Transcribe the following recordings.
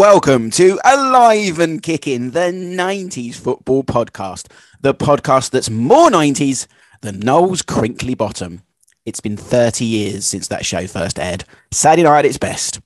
Welcome to Alive and Kicking, the 90s football podcast, the podcast that's more 90s than Noel's crinkly bottom. It's been 30 years since that show first aired. Saturday night at its best.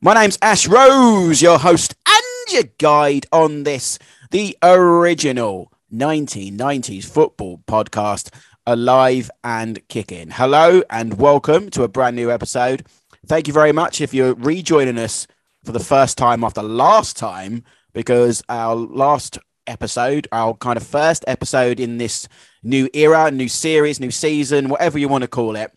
My name's Ash Rose, your host and your guide on this, the original 1990s football podcast, Alive and Kicking. Hello and welcome to a brand new episode. Thank you very much if you're rejoining us for the first time after last time because our last episode, our kind of first episode in this new era, new series, new season, whatever you want to call it,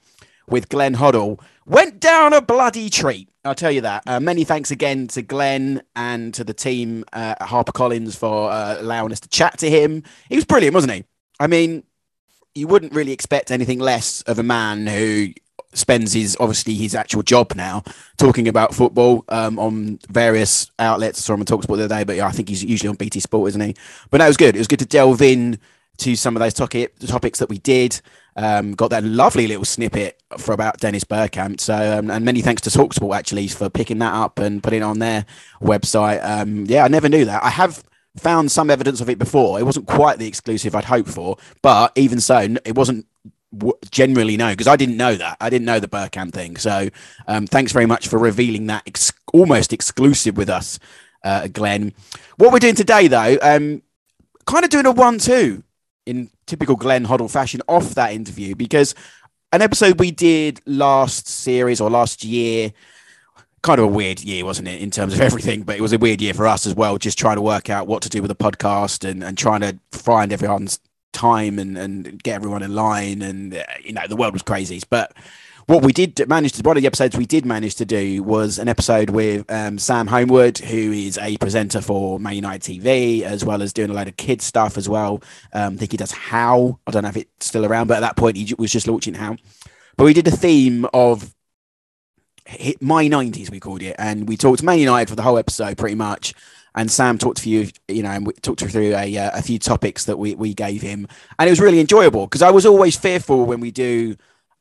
with Glenn Hoddle, went down a bloody treat. I'll tell you that. Uh, many thanks again to Glenn and to the team uh, at HarperCollins for uh, allowing us to chat to him. He was brilliant, wasn't he? I mean, you wouldn't really expect anything less of a man who spends his obviously his actual job now talking about football um, on various outlets. Sorry, I'm talk about the other day, but yeah, I think he's usually on BT Sport, isn't he? But it was good. It was good to delve in to some of those topic, topics that we did. Um, got that lovely little snippet for about Dennis Bergkamp. So, um, and many thanks to Talksport actually for picking that up and putting it on their website. Um, yeah, I never knew that. I have found some evidence of it before. It wasn't quite the exclusive I'd hoped for, but even so, it wasn't generally know because I didn't know that. I didn't know the Bergkamp thing. So um, thanks very much for revealing that ex- almost exclusive with us, uh, Glenn. What we're doing today, though, um, kind of doing a one-two in typical Glenn Hoddle fashion off that interview because an episode we did last series or last year. Kind of a weird year, wasn't it, in terms of everything? But it was a weird year for us as well, just trying to work out what to do with the podcast and, and trying to find everyone's time and, and get everyone in line. And, uh, you know, the world was crazy. But what we did manage to, one of the episodes we did manage to do was an episode with um, Sam Homewood, who is a presenter for Man United TV, as well as doing a load of kids stuff as well. Um, I think he does How. I don't know if it's still around, but at that point he was just launching How. But we did a theme of hit my 90s, we called it. And we talked Man United for the whole episode pretty much and Sam talked to you, you know, and we talked through a, uh, a few topics that we, we gave him, and it was really enjoyable because I was always fearful when we do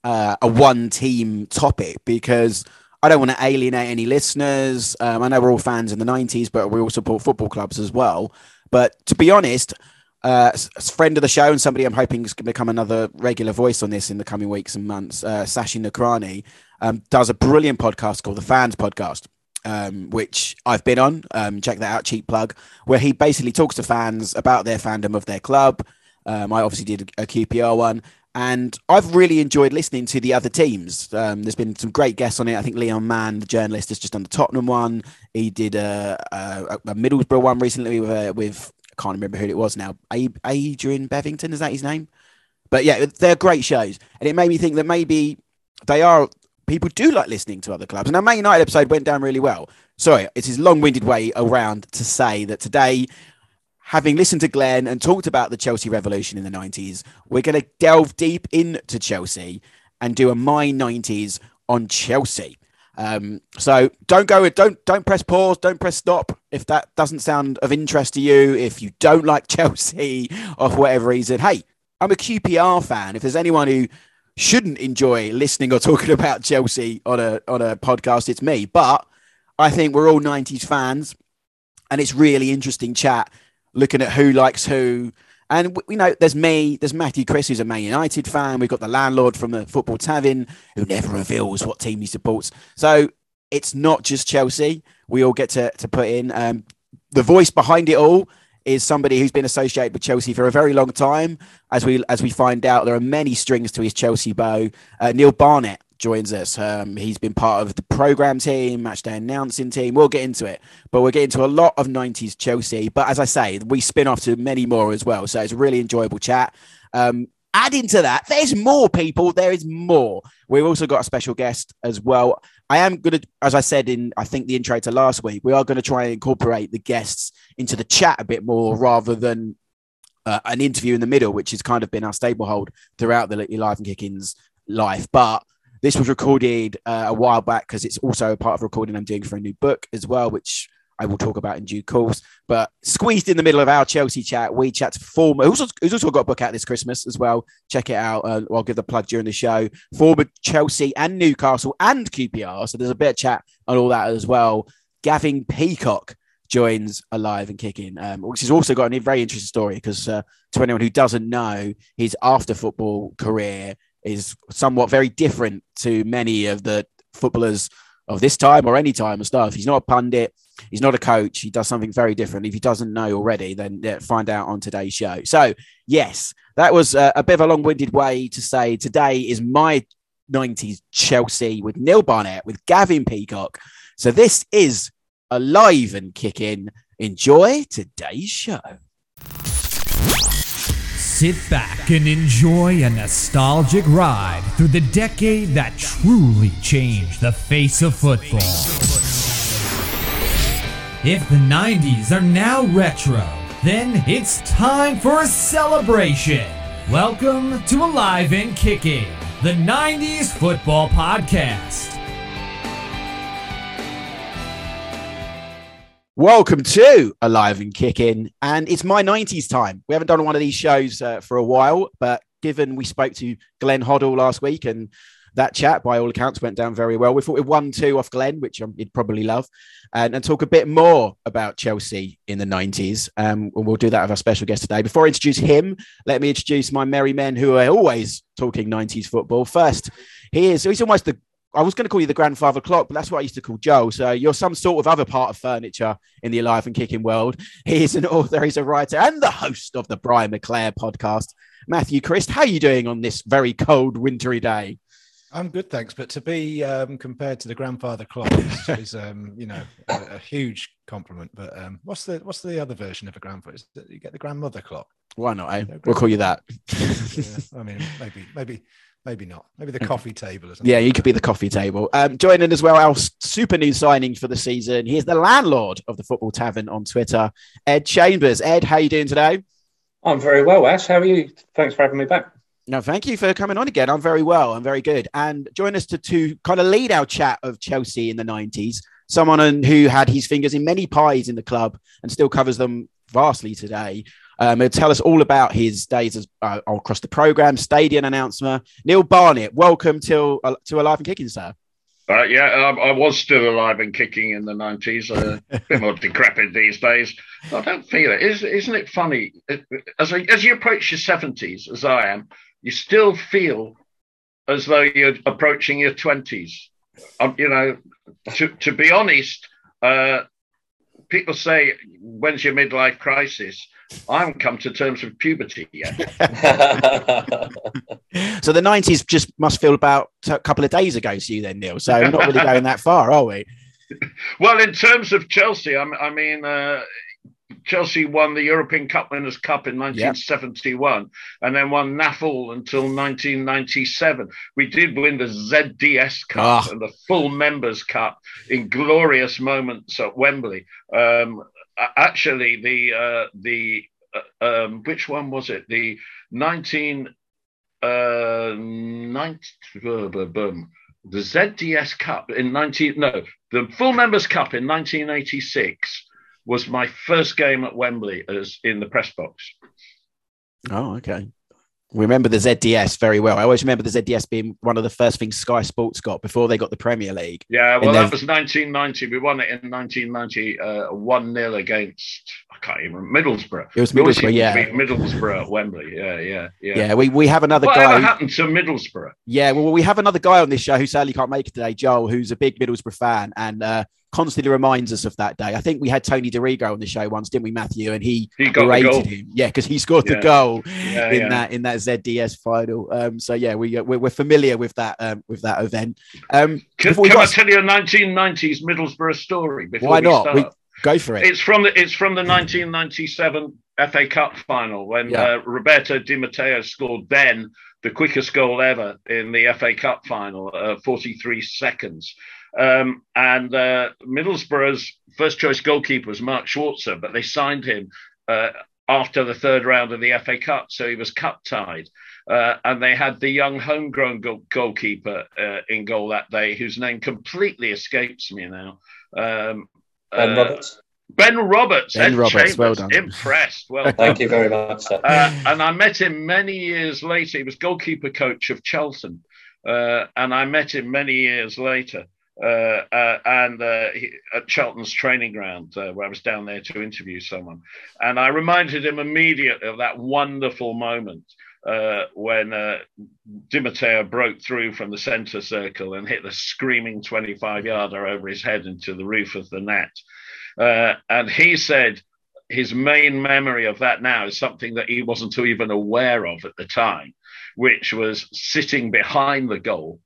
uh, a one team topic because I don't want to alienate any listeners. Um, I know we're all fans in the '90s, but we all support football clubs as well. But to be honest, uh, a friend of the show and somebody I'm hoping is going to become another regular voice on this in the coming weeks and months, uh, Sachin Nakrani, um, does a brilliant podcast called the Fans Podcast um, which I've been on. Um, check that out, cheap plug, where he basically talks to fans about their fandom of their club. Um, I obviously did a QPR one, and I've really enjoyed listening to the other teams. Um, there's been some great guests on it. I think Leon Mann, the journalist, has just done the Tottenham one. He did a, a, a Middlesbrough one recently with, uh, with I can't remember who it was now. Adrian Bevington is that his name? But yeah, they're great shows, and it made me think that maybe they are people do like listening to other clubs. And our Man United episode went down really well. Sorry, it's his long-winded way around to say that today, having listened to Glenn and talked about the Chelsea revolution in the 90s, we're going to delve deep into Chelsea and do a My 90s on Chelsea. Um, so don't go don't don't press pause, don't press stop if that doesn't sound of interest to you. If you don't like Chelsea or for whatever reason, hey, I'm a QPR fan. If there's anyone who shouldn't enjoy listening or talking about Chelsea on a on a podcast, it's me. But I think we're all 90s fans, and it's really interesting chat looking at who likes who. And you know, there's me, there's Matthew Crist, who's a Man United fan. We've got the landlord from the football tavern who never reveals what team he supports. So it's not just Chelsea. We all get to to put in um, the voice behind it all is somebody who's been associated with Chelsea for a very long time. As we as we find out, there are many strings to his Chelsea bow. Uh, Neil Barnett joins us. Um, he's been part of the program team, matchday announcing team. We'll get into it, but we'll get into a lot of 90s Chelsea. But as I say, we spin off to many more as well. So it's a really enjoyable chat. Um, adding to that, there's more people. There is more. We've also got a special guest as well. I am going to, as I said in, I think the intro to last week, we are going to try and incorporate the guests into the chat a bit more rather than uh, an interview in the middle, which has kind of been our stable hold throughout the Live and Kickings life. But this was recorded uh, a while back because it's also a part of recording I'm doing for a new book as well, which I will talk about in due course. But squeezed in the middle of our Chelsea chat, we chat to former, who's, who's also got a book out this Christmas as well. Check it out. Uh, I'll give the plug during the show. Former Chelsea and Newcastle and QPR. So there's a bit of chat on all that as well. Gavin Peacock joins Alive and Kicking, um, which has also got a very interesting story because uh, to anyone who doesn't know, his after football career is somewhat very different to many of the footballers of this time or any time and stuff. He's not a pundit. He's not a coach. He does something very different. If he doesn't know already, then yeah, find out on today's show. So, yes, that was a, a bit of a long winded way to say today is my 90s Chelsea with Neil Barnett, with Gavin Peacock. So, this is alive and kicking. Enjoy today's show. Sit back and enjoy a nostalgic ride through the decade that truly changed the face of football. If the 90s are now retro, then it's time for a celebration. Welcome to Alive and Kicking, the 90s football podcast. Welcome to Alive and Kicking, and it's my 90s time. We haven't done one of these shows uh, for a while, but given we spoke to Glenn Hoddle last week and that chat, by all accounts, went down very well. We thought we'd one two off Glenn, which um, you'd probably love, and, and, talk a bit more about Chelsea in the 90s. Um, and we'll do that with our special guest today. Before I introduce him, let me introduce my merry men who are always talking 90s football. First, he is he's almost the I was going to call you the grandfather clock, but that's what I used to call Joe. So you're some sort of other part of furniture in the alive and kicking world. He's an author, he's a writer, and the host of the Brian McClair podcast. Matthew Crist, how are you doing on this very cold, wintry day? I'm good, thanks. But to be um, compared to the grandfather clock is, is um, you know, a, a, huge compliment. But um, what's the what's the other version of a grandfather? Is you get the grandmother clock? Why not? Eh? we'll call you that. yeah, I mean, maybe maybe Maybe not. Maybe the coffee table or something. Yeah, you could be the coffee table. Um, joining as well, our super new signing for the season. He's the landlord of the Football Tavern on Twitter, Ed Chambers. Ed, how are you doing today? I'm very well, Ash. How are you? Thanks for having me back. No, thank you for coming on again. I'm very well. I'm very good. And join us to, to kind of lead our chat of Chelsea in the 90s. Someone who had his fingers in many pies in the club and still covers them vastly today. Um, he'll tell us all about his days as, uh, across the program, stadium announcer. Neil Barnett, welcome to uh, to Alive and Kicking, sir. Uh, yeah, um, I was still alive and kicking in the 90s, uh, a bit more decrepit these days. I don't feel it. Is, isn't it funny? As, a, as you approach your 70s, as I am, you still feel as though you're approaching your 20s. Um, you know, to, to be honest, uh, people say, when's your midlife crisis? I haven't come to terms with puberty yet. so the 90s just must feel about a couple of days ago to you then, Neil. So we're not really going that far, are we? Well, in terms of Chelsea, I, I mean, uh, Chelsea won the European Cup Winners' Cup in 1971 yep. and then won NAFL until 1997. We did win the ZDS Cup oh. and the Full Members Cup in glorious moments at Wembley. Um, actually, the uh, the uh, um, which one was it? The 19 uh, 90, the ZDS Cup in 19 no the Full Members Cup in 1986 was my first game at Wembley as in the press box. Oh, okay. We remember the ZDS very well. I always remember the ZDS being one of the first things Sky Sports got before they got the Premier League. Yeah, well, that was 1990. We won it in 1990, uh, 1 0 against, I can't even remember, Middlesbrough. It was Middlesbrough, yeah. Middlesbrough at Wembley. Yeah, yeah, yeah. Yeah, we, we have another Whatever guy. What happened to Middlesbrough? Yeah, well, we have another guy on this show who sadly can't make it today, Joel, who's a big Middlesbrough fan. And uh, constantly reminds us of that day. I think we had Tony Dorigo on the show once, didn't we, Matthew? And he, he rated him, yeah, because he scored yeah. the goal yeah, in yeah. that in that ZDS final. Um, so yeah, we uh, we're, we're, familiar with that um, with that event. Um, can, can I tell you a 1990s Middlesbrough story? Why not? We, go for it. It's from the it's from the 1997 FA Cup final when uh, Roberto Di Matteo scored then the quickest goal ever in the FA Cup final, uh, 43 seconds. Um, and uh, Middlesbrough's first choice goalkeeper was Mark Schwarzer, but they signed him uh, after the third round of the FA Cup, so he was cup tied. Uh, and they had the young homegrown goalkeeper uh, in goal that day, whose name completely escapes me now. Um, ben uh, Roberts. Ben Roberts. Ben Roberts, Chambers, well done. Impressed. Well done. Thank you very much. Uh, and I met him many years later. He was goalkeeper coach of Charlton. and I met him many years later and uh, he, at Cheltenham's training ground, uh, where I was down there to interview someone. And I reminded him immediately of that wonderful moment uh, when uh, Di broke through from the centre circle and hit the screaming 25 yarder over his head into the roof of the net. Uh, and he said his main memory of that now is something that he wasn't even aware of at the time, which was sitting behind the goal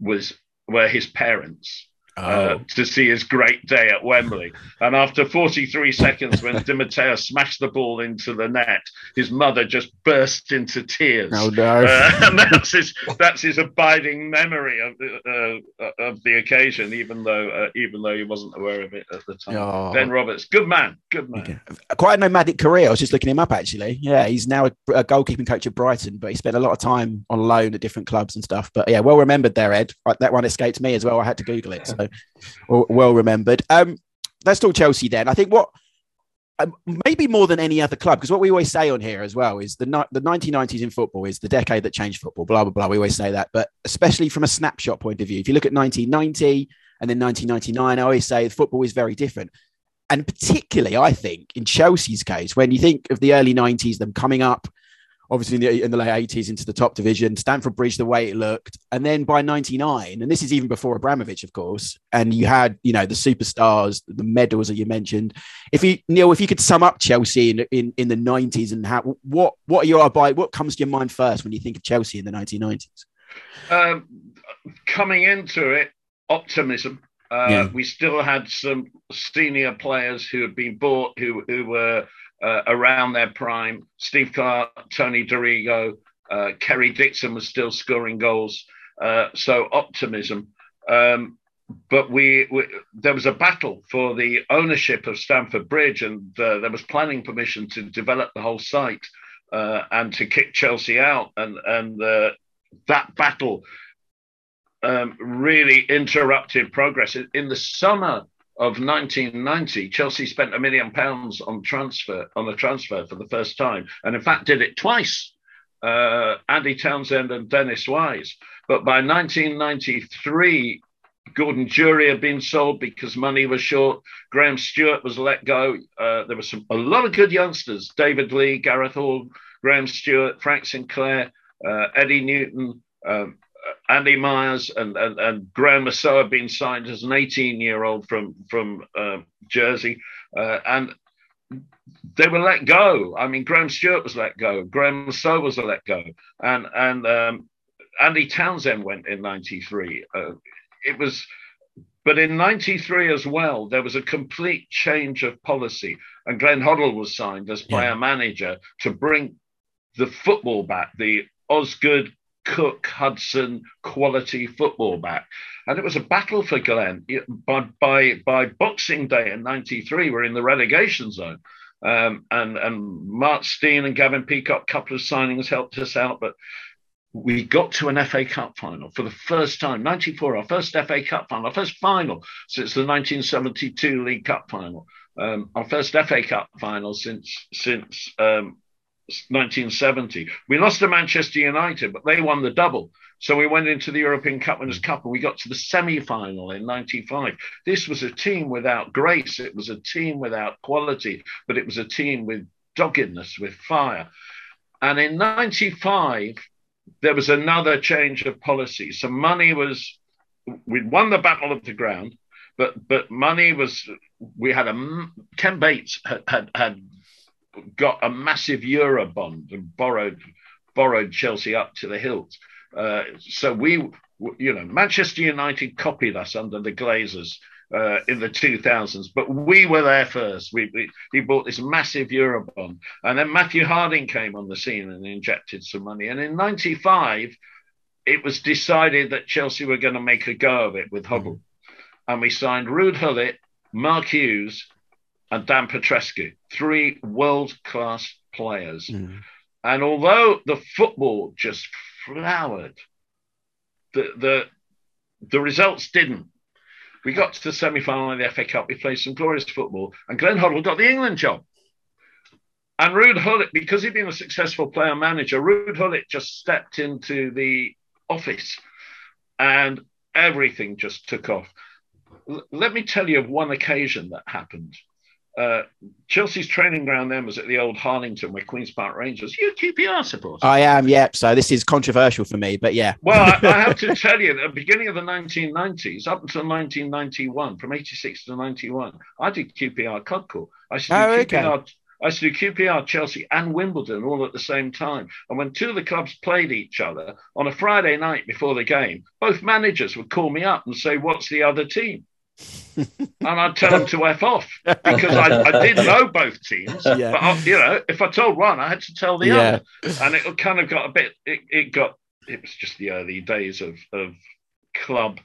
was were his parents uh, Oh. to see his great day at Wembley. And after 43 seconds, when Di Matteo smashed the ball into the net, his mother just burst into tears. Oh, no. Uh, and that's his that's his abiding memory of the uh, of the occasion, even though uh, even though he wasn't aware of it at the time. Oh. Ben Roberts, good man, good man. Okay. Quite a nomadic career. I was just looking him up actually. Yeah, he's now a, a goalkeeping coach at Brighton, but he spent a lot of time on loan at different clubs and stuff. But yeah, well remembered there, Ed. That one escaped me as well. I had to Google it, so well, well remembered. Um, let's talk Chelsea then. I think what um, maybe more than any other club, because what we always say on here as well is the the 1990s in football is the decade that changed football. Blah blah blah. We always say that, but especially from a snapshot point of view, if you look at 1990 and then 1999, I always say football is very different and particularly I think in Chelsea's case, when you think of the early '90s, them coming up, obviously in the, in the late '80s into the top division, Stamford Bridge, the way it looked, and then by '99, and this is even before Abramovich, of course, and you had you know the superstars, the medals that you mentioned. If you Neil, if you could sum up Chelsea in in, in the '90s and how what what are your by what comes to your mind first when you think of Chelsea in the 1990s? Um, coming into it, optimism. Uh, Yeah. We still had some senior players who had been bought who who were uh, around their prime. Steve Clarke, Tony Dorigo, uh, Kerry Dixon was still scoring goals. Uh, so optimism. Um, but we, we there was a battle for the ownership of Stamford Bridge, and uh, there was planning permission to develop the whole site uh, and to kick Chelsea out, and and uh, that battle um, really interrupted progress. In the summer of 1990, Chelsea spent a million pounds on transfer on a transfer for the first time, and in fact did it twice. Uh, Andy Townsend and Dennis Wise. But by 1993, Gordon Durie had been sold because money was short. Graham Stuart was let go. Uh, there were some a lot of good youngsters: David Lee, Gareth Hall, Graham Stuart, Frank Sinclair, uh, Eddie Newton, um, Andy Myers, and and, and Graeme Le Saux had been signed as an 18-year-old from from uh, Jersey, uh, and they were let go. I mean, Graham Stuart was let go. Graeme Le Saux was let go, and and um, Andy Townsend went in '93. Uh, it was, but in '93 as well, there was a complete change of policy, and Glenn Hoddle was signed as player Yeah. manager to bring the football back, the Osgood. Cooke Hudson quality football back, and it was a battle for Glenn. By by by Boxing Day in '93, we're in the relegation zone, um, and and Mark Stein and Gavin Peacock, couple of signings helped us out, but we got to an FA Cup final for the first time, 94, our first FA Cup final, our first final since the 1972 League Cup final, um, our first FA Cup final since since um, 1970. We lost to Manchester United, but they won the double. So we went into the European Cup Winners' Cup and we got to the semi final in 95. This was a team without grace. It was a team without quality, but it was a team with doggedness, with fire. And in 95, there was another change of policy. So money was, we'd won the Battle of the Ground, but but money was, we had a, Ken Bates had, had, had got a massive euro bond and borrowed borrowed Chelsea up to the hilt. Uh, so we, you know, Manchester United copied us under the Glazers uh, in the 2000s, but we were there first. We, we he bought this massive euro bond, and then Matthew Harding came on the scene and injected some money. And in '95, it was decided that Chelsea were going to make a go of it with Hoddle, and we signed Ruud Gullit, Mark Hughes, and Dan Petrescu, three world class players. Mm. And although the football just flowered, the the the results didn't. We got to the semi final of the FA Cup. We played some glorious football, and Glenn Hoddle got the England job. And Ruud Gullit, because he'd been a successful player manager, Ruud Gullit just stepped into the office, and everything just took off. l- let me tell you of one occasion that happened. Uh, Chelsea's training ground then was at the old Harlington, where Queens Park Rangers. You QPR supporter. I am, yep. So this is controversial for me, but yeah. Well, I, I have to tell you, at the beginning of the 1990s, up until 1991, from 86 to 91, I did QPR Clubcall. I used to do Oh, okay. QPR. I used to do QPR, Chelsea, and Wimbledon all at the same time. And when two of the clubs played each other on a Friday night before the game, both managers would call me up and say, "What's the other team?" And I'd tell them to f off because I, I did know both teams. Yeah. But I, you know, if I told one, I had to tell the Yeah. other, and it kind of got a bit. It, it got. It was just the early days of of club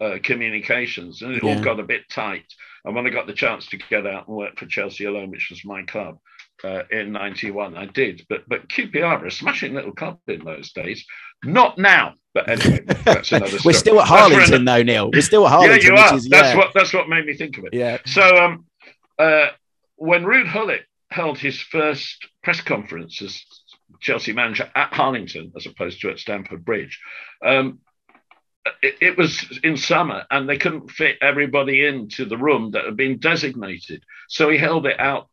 uh, communications, and it Yeah. all got a bit tight. And when I got the chance to get out and work for Chelsea alone, which was my club. Uh, in '91, I did, but but QPR were a smashing little club in those days. Not now, but anyway, that's another. We're story. still at That's Harlington though, Neil. We're still at Harlington. yeah, you which are. Is, That's yeah. what that's what made me think of it. Yeah. So, um, uh, when Ruud Gullit held his first press conference as Chelsea manager at Harlington, as opposed to at Stamford Bridge, um, it, it was in summer and they couldn't fit everybody into the room that had been designated. So he held it out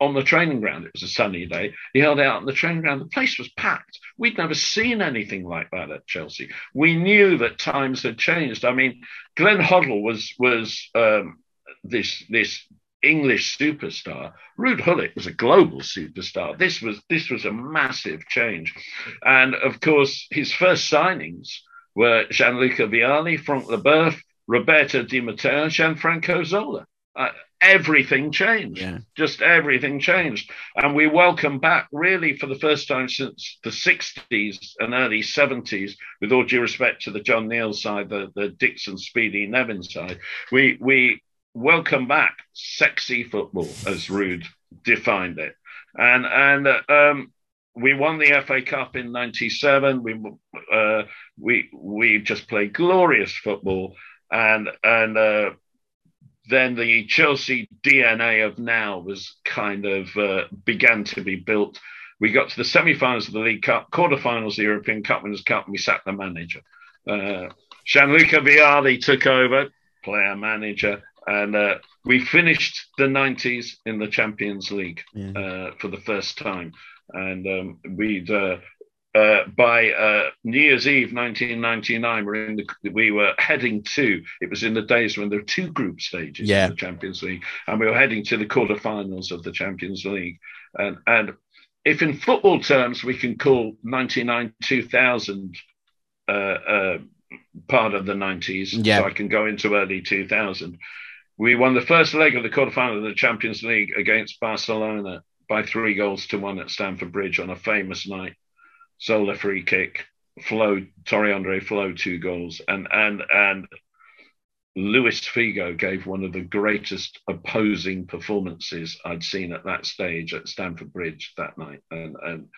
on the training ground. It was a sunny day. He held out on the training ground. The place was packed. We'd never seen anything like that at Chelsea. We knew that times had changed. I mean, Glenn Hoddle was was um, this this English superstar. Ruud Gullit was a global superstar. This was this was a massive change, and of course his first signings were Gianluca Vialli, Franck Leboeuf, Roberto Di Matteo, and Gianfranco Zola. Uh, everything changed. Yeah. Just everything changed, and we welcome back really for the first time since the '60s and early '70s. With all due respect to the John Neal side, the the Dixon Speedie Nevin side, we we welcome back sexy football as Ruud defined it, and and uh, um, we won the FA Cup in '97. We uh, we we just played glorious football, and and uh, then the Chelsea DNA of now was kind of uh, began to be built. We got to the semi-finals of the League Cup, quarter-finals of the European Cup Winners' Cup, and we sacked the manager. Uh, Gianluca Vialli took over, player manager, and uh, we finished the 90s in the Champions League Yeah. uh, for the first time. And um, we'd uh, by uh, New Year's Eve 1999, we're in the, we were heading to. It was in the days when there were two group stages Yeah. in the Champions League, and we were heading to the quarterfinals of the Champions League. And and if in football terms we can call 99 2000 uh, uh, part of the 90s, Yeah. so I can go into early 2000. We won the first leg of the quarterfinal of the Champions League against Barcelona by three goals to one at Stamford Bridge on a famous night. Zola free kick, Flo Tore André Flo two goals, and and and Luis Figo gave one of the greatest opposing performances I'd seen at that stage at Stamford Bridge that night, and and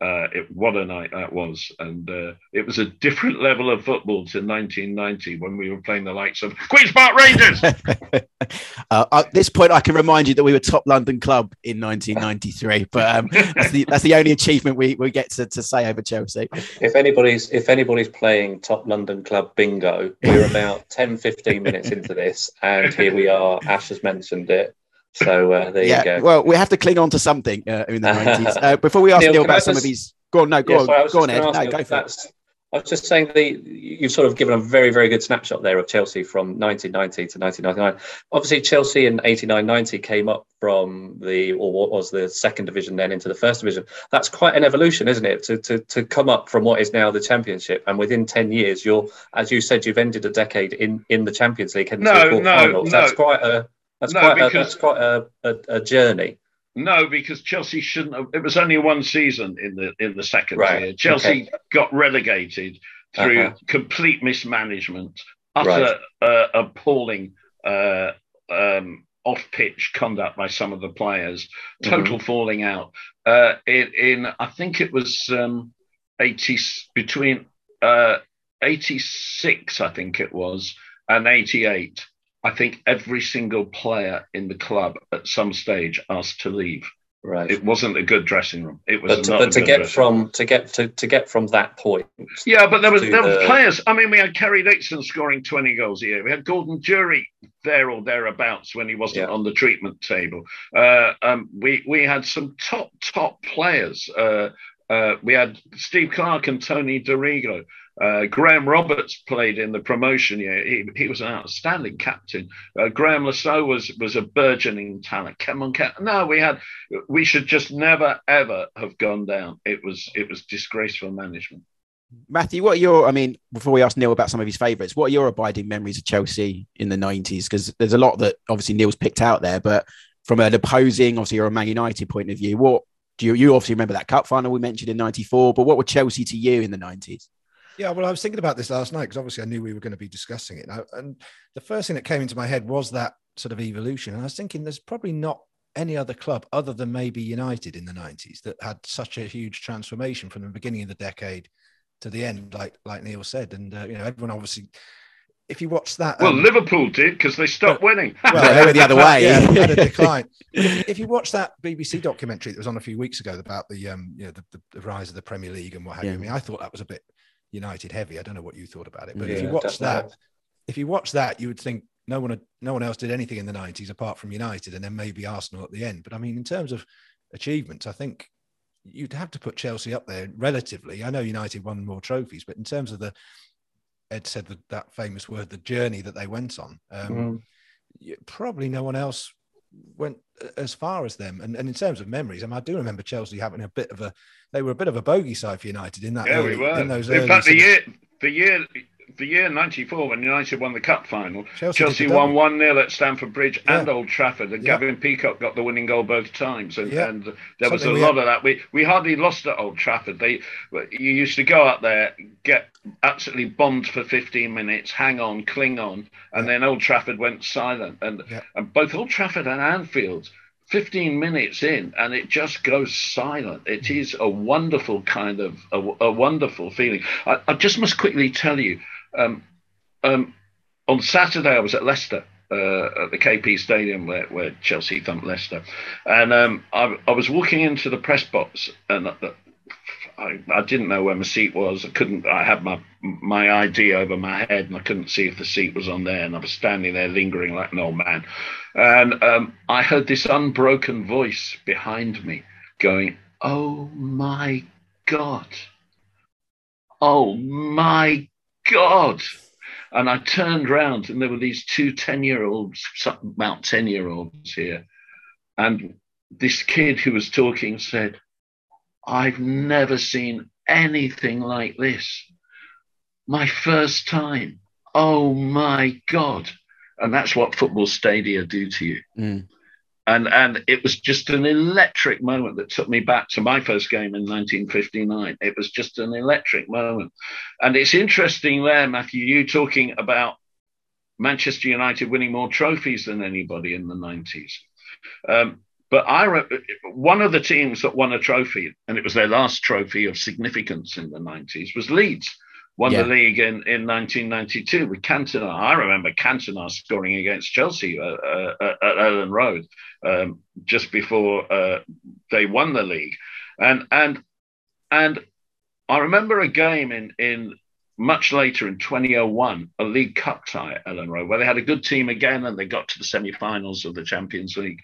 uh, it, what a night that was, and uh, it was a different level of football to 1990 when we were playing the likes of Queens Park Rangers. uh, at this point, I can remind you that we were top London club in 1993, but um, that's, the, that's the only achievement we, we get to, to say over Chelsea. If anybody's if anybody's playing top London club bingo, we're about 10, 15 minutes into this, and here we are. Ash has mentioned it, so uh, there yeah, you go. well, we have to cling on to something uh, in the 90s. Uh, before we ask Neil, Neil, can I about some of just- these, go on, no, go Yeah, on, sorry, go on, just Ed. No, go for it. I was just saying the you've sort of given a very very good snapshot there of Chelsea from 1990 to 1999. Obviously, Chelsea in 89-90 came up from the or what was the second division then into the first division. That's quite an evolution, isn't it? To to to come up from what is now the Championship, and within 10 years, you're as you said, you've ended a decade in in the Champions League. heading to No, the no, quarterfinals. no. That's quite a that's No, quite a, that's quite a, a, a journey. No, because Chelsea shouldn't have. It was only one season in the in the second Right, year. Chelsea got relegated through Uh-huh. complete mismanagement, utter uh, appalling uh, um, off-pitch conduct by some of the players, total falling out. Uh, in, in I think it was um, eighty between uh, eighty six, I think it was, and eighty eight. I think every single player in the club at some stage asked to leave. Right. It wasn't a good dressing room. It was But, to, not but to get from to get to, to get from that point. Yeah, but there was there were the- players. I mean, we had Kerry Dixon scoring twenty goals a year. We had Gordon Durie there or thereabouts when he wasn't Yeah. on the treatment table. Uh, um, we we had some top top players. Uh, uh, we had Steve Clarke and Tony Dorigo. Uh, Graham Roberts played in the promotion year. He, he was an outstanding captain. Uh, Graeme Le Saux was was a burgeoning talent. Come on, Cam- no, we had. We should just never ever have gone down. It was it was disgraceful management. Matthew, what are your, I mean, before we ask Neil about some of his favourites, what are your abiding memories of Chelsea in the 90s? Because there's a lot that obviously Neil's picked out there, but from an opposing, obviously, you're a Man United point of view, what do you, you obviously remember that cup final we mentioned in 94, but what were Chelsea to you in the 90s? Yeah, well, I was thinking about this last night because obviously I knew we were going to be discussing it. And, I- and the first thing that came into my head was that sort of evolution. And I was thinking there's probably not any other club other than maybe United in the 90s that had such a huge transformation from the beginning of the decade to the end, like like Neil said. And, uh, you know, everyone obviously, if you watch that. Well, um, Liverpool did because they stopped winning. Well, they were the other way. Yeah, had a decline. If, if you watch that BBC documentary that was on a few weeks ago about the um, you know, the, the, the rise of the Premier League and what have you, I mean, I thought that was a bit United heavy. I don't know what you thought about it, but Yeah, if you watch definitely. that, if you watch that, you would think no one, had, no one else did anything in the nineties apart from United, and then maybe Arsenal at the end. But I mean, in terms of achievements, I think you'd have to put Chelsea up there relatively. I know United won more trophies, but in terms of the Ed said that, that famous word, the journey that they went on. Um, Mm. probably no one else went as far as them. And, and in terms of memories, I mean, I do remember Chelsea having a bit of a, they were a bit of a bogey side for United in that. Yeah, early, we were. In those In early fact, the year, the year, the year '94 when United won the cup final, Chelsea, Chelsea won one 0 at Stamford Bridge and Old Trafford, and Yeah. Gavin Peacock got the winning goal both times. And, Yeah. and there was a lot had- of that. We we hardly lost at Old Trafford. They you used to go up there, get absolutely bombed for 15 minutes, hang on, cling on, and then Old Trafford went silent. And Yeah. and both Old Trafford and Anfield. 15 minutes in and it just goes silent. It is a wonderful kind of a, a wonderful feeling. I, I just must quickly tell you, um, um, on Saturday I was at Leicester uh, at the KP Stadium where, where Chelsea thumped Leicester, and um, I, I was walking into the press box and I, I didn't know where my seat was. I couldn't. I had my my ID over my head, and I couldn't see if the seat was on there. And I was standing there lingering like an old man. And um, I heard this unbroken voice behind me going, "Oh my God! Oh my God!" And I turned round, and there were these two 10 year olds, about 10 year olds here. And this kid who was talking said, I've never seen anything like this. My first time. Oh my God. And that's what football stadia do to you. Mm. And, and it was just an electric moment that took me back to my first game in 1959. It was just an electric moment. And it's interesting there, Matthew, you talking about Manchester United winning more trophies than anybody in the 90s. Um, but I one of the teams that won a trophy, and it was their last trophy of significance in the 90s, was Leeds. Won Yeah. the league in, in 1992 with Cantona. I remember Cantona scoring against Chelsea uh, uh, at Elland Road um, just before uh, they won the league, and and and I remember a game in in much later in 2001, a League Cup tie at Elland Road, where they had a good team again and they got to the semi-finals of the Champions League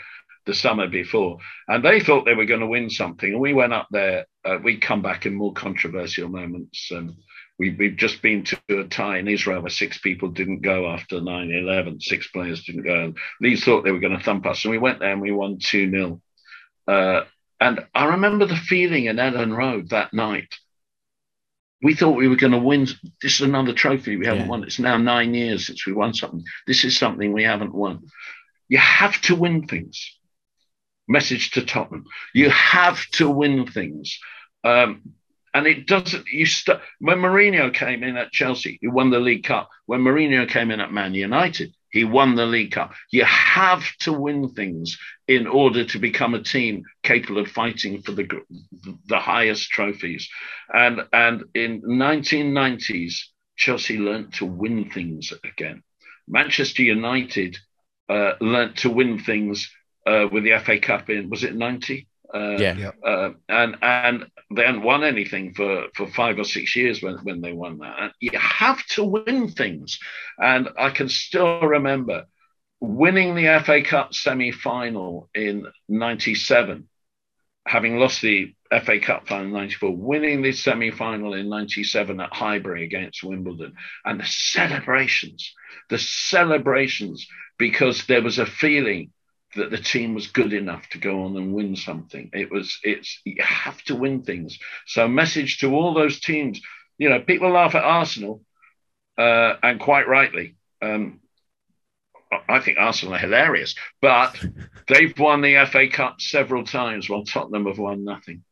the summer before, and they thought they were going to win something. And we went up there. Uh, we come back in more controversial moments. And we, we've just been to a tie in Israel where six people didn't go after 9 11. Six players didn't go. And Leeds thought they were going to thump us. And we went there and we won 2 0. Uh, and I remember the feeling in Elland Road that night. We thought we were going to win. This is another trophy we haven't Yeah. won. It's now nine years since we won something. This is something we haven't won. You have to win things. Message to Tottenham. You have to win things. Um, and it doesn't, you st- when Mourinho came in at Chelsea, he won the League Cup. When Mourinho came in at Man United, he won the League Cup. You have to win things in order to become a team capable of fighting for the, the highest trophies. And, and in 1990s, Chelsea learnt to win things again. Manchester United uh, learnt to win things uh, with the FA Cup in, was it 90? Uh, Yeah. uh, and and they hadn't won anything for, for five or six years when, when they won that. And you have to win things, and I can still remember winning the FA Cup semi final in '97, having lost the FA Cup final in '94, winning the semi final in '97 at Highbury against Wimbledon, and the celebrations, the celebrations, because there was a feeling that the team was good enough to go on and win something. It was, it's, you have to win things. So, message to all those teams. You know, people laugh at Arsenal, uh, and quite rightly. Um, I think Arsenal are hilarious, but they've won the FA Cup several times while Tottenham have won nothing.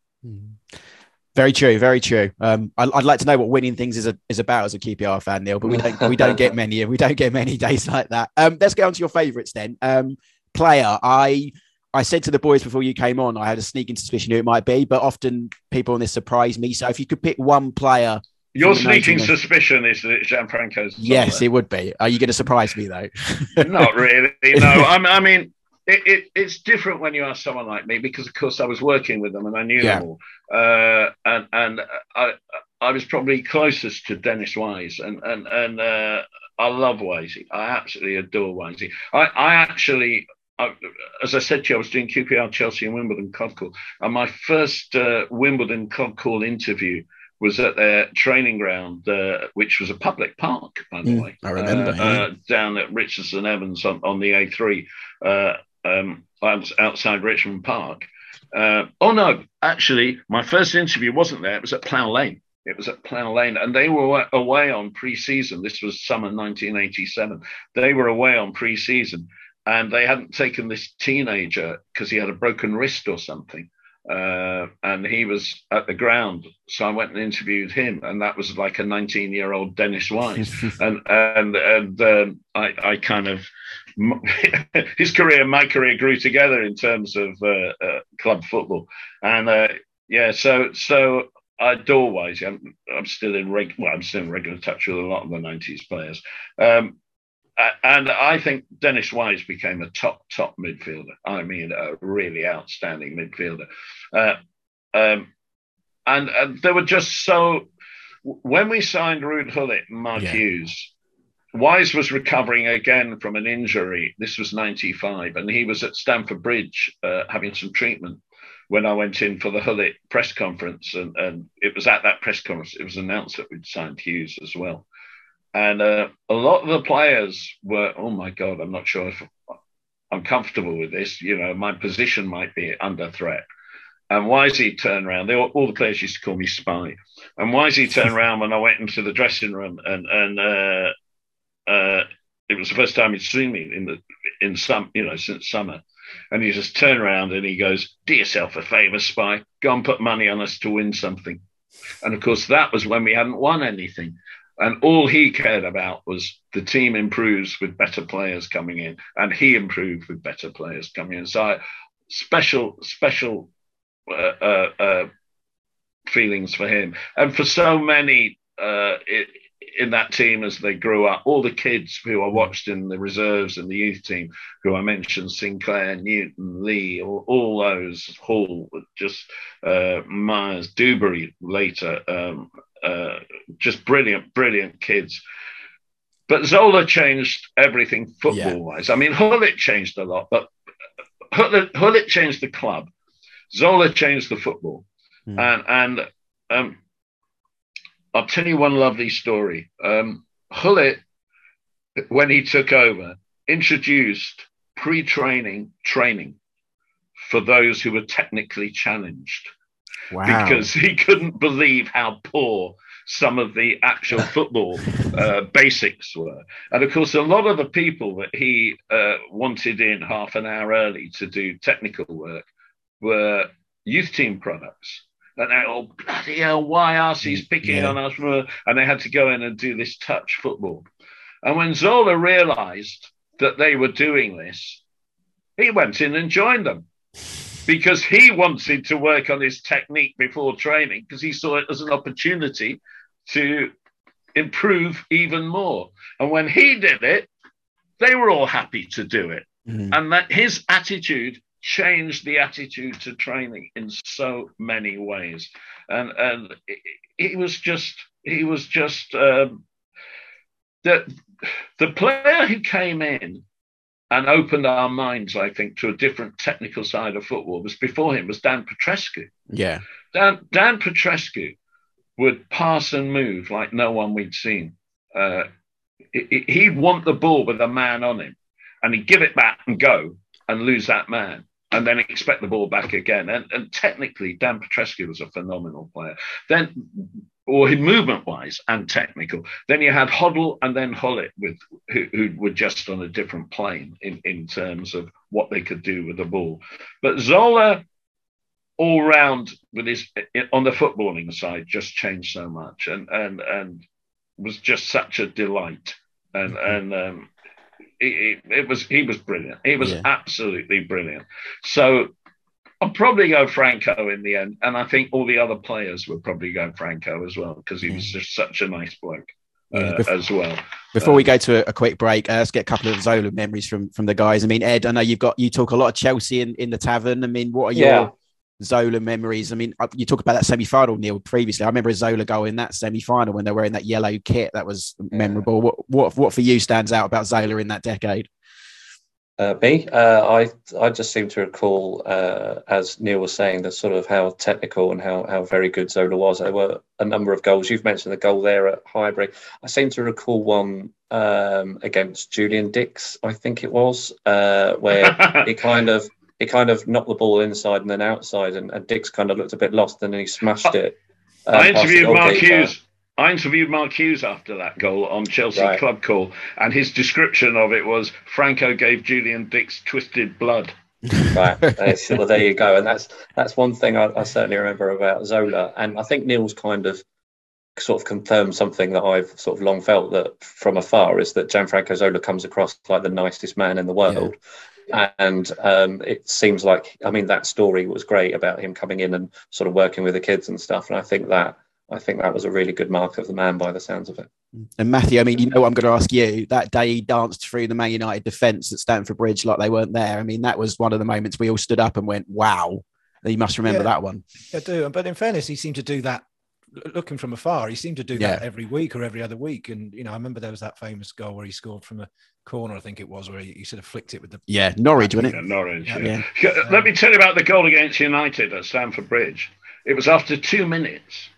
Very true, very true. Um, I, I'd like to know what winning things is a, is about as a QPR fan, Neil, but we don't we don't get many we don't get many days like that. Um, let's get on to your favourites then. Um, player, I I said to the boys before you came on, I had a sneaking suspicion who it might be, but often people on this surprise me. So if you could pick one player, Your sneaking 1990s. suspicion is that it's Gianfranco's. yes, it would be. Are you going to surprise me though? Not really. No, I, I mean, it, it, it's different when you ask someone like me because, of course, I was working with them and I knew Yeah. them all. Uh, and and I I was probably closest to Dennis Wise, and and and uh, I love Wisey. I absolutely adore Wisey. I I actually. I, as I said to you, I was doing QPR, Chelsea, and Wimbledon Clubcall. And my first uh, Wimbledon Clubcall interview was at their training ground, uh, which was a public park, by the Mm, way. I remember, Uh, yeah. uh, down at Richardson Evans on, on the A3, uh, um, outside Richmond Park. Uh, oh no, actually, my first interview wasn't there. It was at Plough Lane. It was at Plough Lane, and they were away on pre-season. This was summer 1987. They were away on pre-season, and they hadn't taken this teenager because he had a broken wrist or something. Uh, and he was at the ground, so I went and interviewed him, and that was like a 19-year-old Dennis Wise and and and um, I I kind of his career and my career grew together in terms of uh, uh, club football, and uh, yeah, so so I adore Wisey. I'm I'm still in reg well, I'm still in regular touch with a lot of the '90s players, um, and I think Dennis Wise became a top top midfielder. I mean, a really outstanding midfielder, uh, um, and, and they were just so. When we signed Ruud Gullit and Mark Yeah. Hughes, Wise was recovering again from an injury. This was 95, and he was at Stamford Bridge uh, having some treatment when I went in for the Gullit press conference. And, and it was at that press conference, it was announced that we'd signed Hughes as well. And uh, a lot of the players were, oh my God, I'm not sure if I'm comfortable with this. You know, my position might be under threat. And Wisey turned around. They all, all the players used to call me Spy. And Wisey turned around when I went into the dressing room, and and uh, uh, it was the first time he'd seen me in the in some you know since summer. And he just turned around and he goes, "Do yourself a favour, Spy. Go and put money on us to win something." And of course, that was when we hadn't won anything. And all he cared about was the team improves with better players coming in, and he improved with better players coming in. So, I, special, special uh, uh, uh, feelings for him, and for so many uh, in that team as they grew up. All the kids who I watched in the reserves and the youth team, who I mentioned, Sinclair, Newton, Lee, all, all those, Hall, just uh, Myers, Duberry later, um, uh, just brilliant, brilliant kids. But Zola changed everything football wise. I mean, Gullit changed a lot, but Gullit, Gullit changed the club. Zola changed the football. Hmm. And, and um, I'll tell you one lovely story. Um, Gullit, when he took over, introduced pre training training for those who were technically challenged Wow. because he couldn't believe how poor some of the actual football uh, basics were. And of course, a lot of the people that he uh, wanted in half an hour early to do technical work were youth team products. And they, oh, bloody hell, why RC's picking Yeah. on us? And they had to go in and do this touch football. And when Zola realized that they were doing this, he went in and joined them because he wanted to work on his technique before training because he saw it as an opportunity to improve even more. And when he did it, they were all happy to do it. Mhm. And that his attitude changed the attitude to training in so many ways, and and he was just he was just um, the the player who came in and opened our minds, I think, to a different technical side of football was before him was Dan Petrescu. Yeah, Dan Dan Petrescu would pass and move like no one we'd seen. Uh, he'd want the ball with a man on him, and he'd give it back and go and lose that man and then expect the ball back again. And, and technically, Dan Petrescu was a phenomenal player. Then, or movement wise and technical. Then you had Hoddle and then Gullit, with who, who, were just on a different plane in, in terms of what they could do with the ball. But Zola, all round with his on the footballing side, just changed so much and and and was just such a delight. And and um, it, it, was he was brilliant. He was yeah. absolutely brilliant. So I'll probably go Franco in the end, and I think all the other players would probably go Franco as well because he was just such a nice bloke. Uh, before, as well. Before um, we go to a, a quick break, uh, let's get a couple of Zola memories from from the guys. I mean, Ed, I know you've got you talk a lot of Chelsea in, in the tavern. I mean, what are your yeah. Zola memories. I mean, uh, you talk about that semi final, Neil, previously. I remember Zola going in that semi final when they're wearing that yellow kit. That was memorable. What, what, what for you stands out about Zola in that decade? Uh, me, uh, I I just seem to recall, uh, as Neil was saying, the sort of how technical and how how very good Zola was. There were a number of goals. You've mentioned the goal there at Highbury. I seem to recall one um, against Julian Dicks, I think it was, uh, where he kind of he kind of knocked the ball inside and then outside, and, and Dicks kind of looked a bit lost, and then he smashed it. Um, I interviewed Mark Hughes. I interviewed Mark Hughes after that goal on Chelsea right. Clubcall, and his description of it was Franco gave Julian Dicks twisted blood. right, well, there you go, and that's that's one thing I, I certainly remember about Zola, and I think Neil's kind of sort of confirmed something that I've sort of long felt that from afar is that Gianfranco Zola comes across like the nicest man in the world. Yeah and um, it seems like I mean that story was great about him coming in and sort of working with the kids and stuff, and I think that I think that was a really good mark of the man by the sounds of it. And Matthew, I mean, you know, I'm going to ask you that day he danced through the Man United defence at Stamford Bridge like they weren't there. I mean, that was one of the moments we all stood up and went, "Wow!" You must remember yeah, that one. I do, but in fairness, he seemed to do that looking from afar, he seemed to do that every week or every other week. And you know, I remember there was that famous goal where he scored from a corner, I think it was, where he, he sort of flicked it with the yeah Norwich, wasn't it? Yeah, Norwich. Yeah. yeah. Let me tell you about the goal against United at Stamford Bridge. It was after two minutes,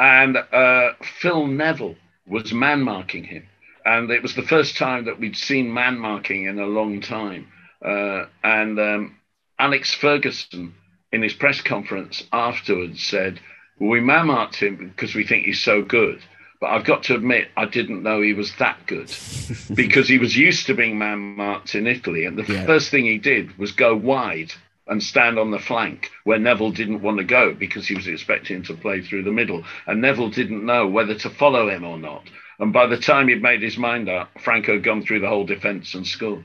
and uh, Phil Neville was man marking him, and it was the first time that we'd seen man marking in a long time. Uh, and um, Alex Ferguson, in his press conference afterwards, said we man marked him because we think he's so good. But I've got to admit, I didn't know he was that good because he was used to being man marked in Italy. And the yeah. first thing he did was go wide and stand on the flank where Neville didn't want to go because he was expecting to play through the middle. And Neville didn't know whether to follow him or not. And by the time he'd made his mind up, Franco had gone through the whole defence and scored.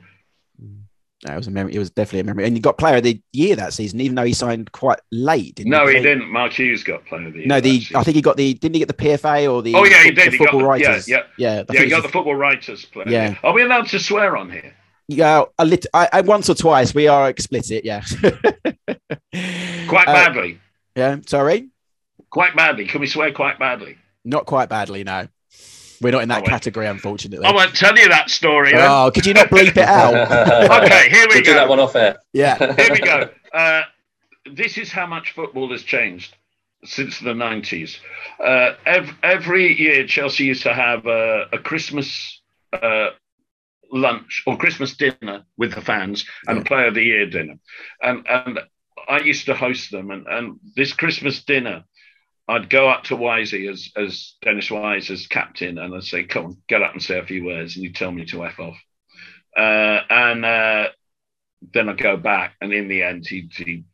That was a memory. It was definitely a memory. And he got player of the year that season, even though he signed quite late. Didn't no, he, he didn't. Mark Hughes got player of the year. No, the I think he got the. Didn't he get the PFA or the? Oh yeah, he did. He football got, writers. Yeah, yeah, yeah. yeah he got the football writers player. Yeah. Are we allowed to swear on here? Yeah, a lit- I, I, once or twice we are explicit. Yeah. quite uh, badly. Uh, yeah. Sorry. Quite badly. Can we swear quite badly? Not quite badly. No. We're not in that category, unfortunately. I won't tell you that story. Oh, could you not bleep it out? okay, here we we'll go. Do that one off air. Yeah. here we go. Uh, this is how much football has changed since the 90s. Uh, every, every, year, Chelsea used to have a, a Christmas uh, lunch or Christmas dinner with the fans and yeah. Player of the Year dinner. And, and I used to host them. And, and this Christmas dinner, I'd go up to Wisey as as Dennis Wise as captain, and I'd say, "Come on, get up and say a few words," and you tell me to f off. Uh, and uh, then I go back, and in the end, he, he.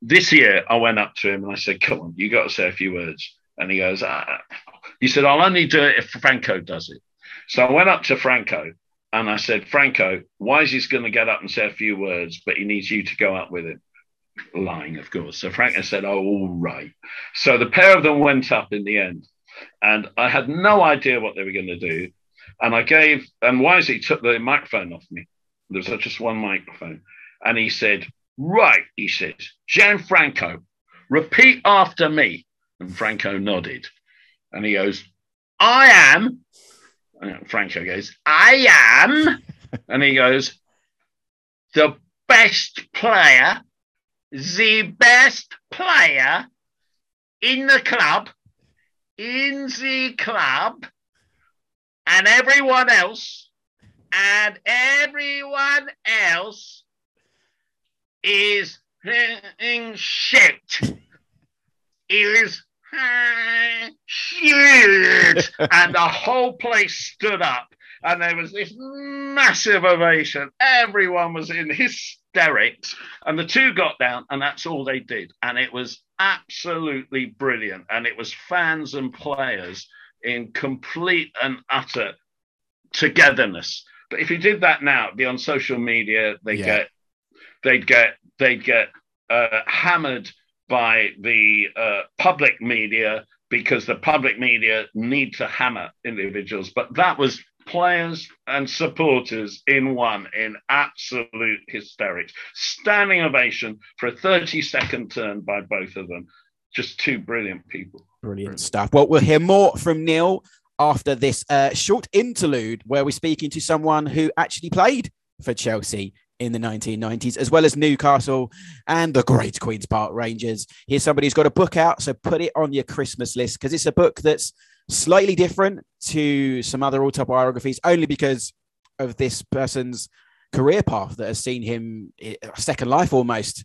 This year, I went up to him and I said, "Come on, you got to say a few words." And he goes, ah. "He said, I'll only do it if Franco does it." So I went up to Franco and I said, "Franco, Wisey's going to get up and say a few words, but he needs you to go up with him." lying, of course. So Franco said, Oh, all right. So the pair of them went up in the end. And I had no idea what they were going to do. And I gave, and Wisey took the microphone off me. There was just one microphone. And he said, Right, he says, Gianfranco, repeat after me. And Franco nodded. And he goes, I am. And Franco goes, I am. and he goes, the best player, the best player in the club, in the club, and everyone else, and everyone else is in shit. Is shit. and the whole place stood up and there was this massive ovation. Everyone was in hysterics. And the two got down, and that's all they did. And it was absolutely brilliant. And it was fans and players in complete and utter togetherness. But if you did that now, it'd be on social media, they yeah. get they'd get they'd get uh, hammered by the uh, public media because the public media need to hammer individuals. But that was players and supporters in one in absolute hysterics. Standing ovation for a 30 second turn by both of them. Just two brilliant people. Brilliant stuff. Well, we'll hear more from Neil after this uh, short interlude where we're speaking to someone who actually played for Chelsea in the 1990s, as well as Newcastle and the great Queen's Park Rangers. Here's somebody who's got a book out, so put it on your Christmas list because it's a book that's slightly different to some other autobiographies, only because of this person's career path that has seen him eh, a second life almost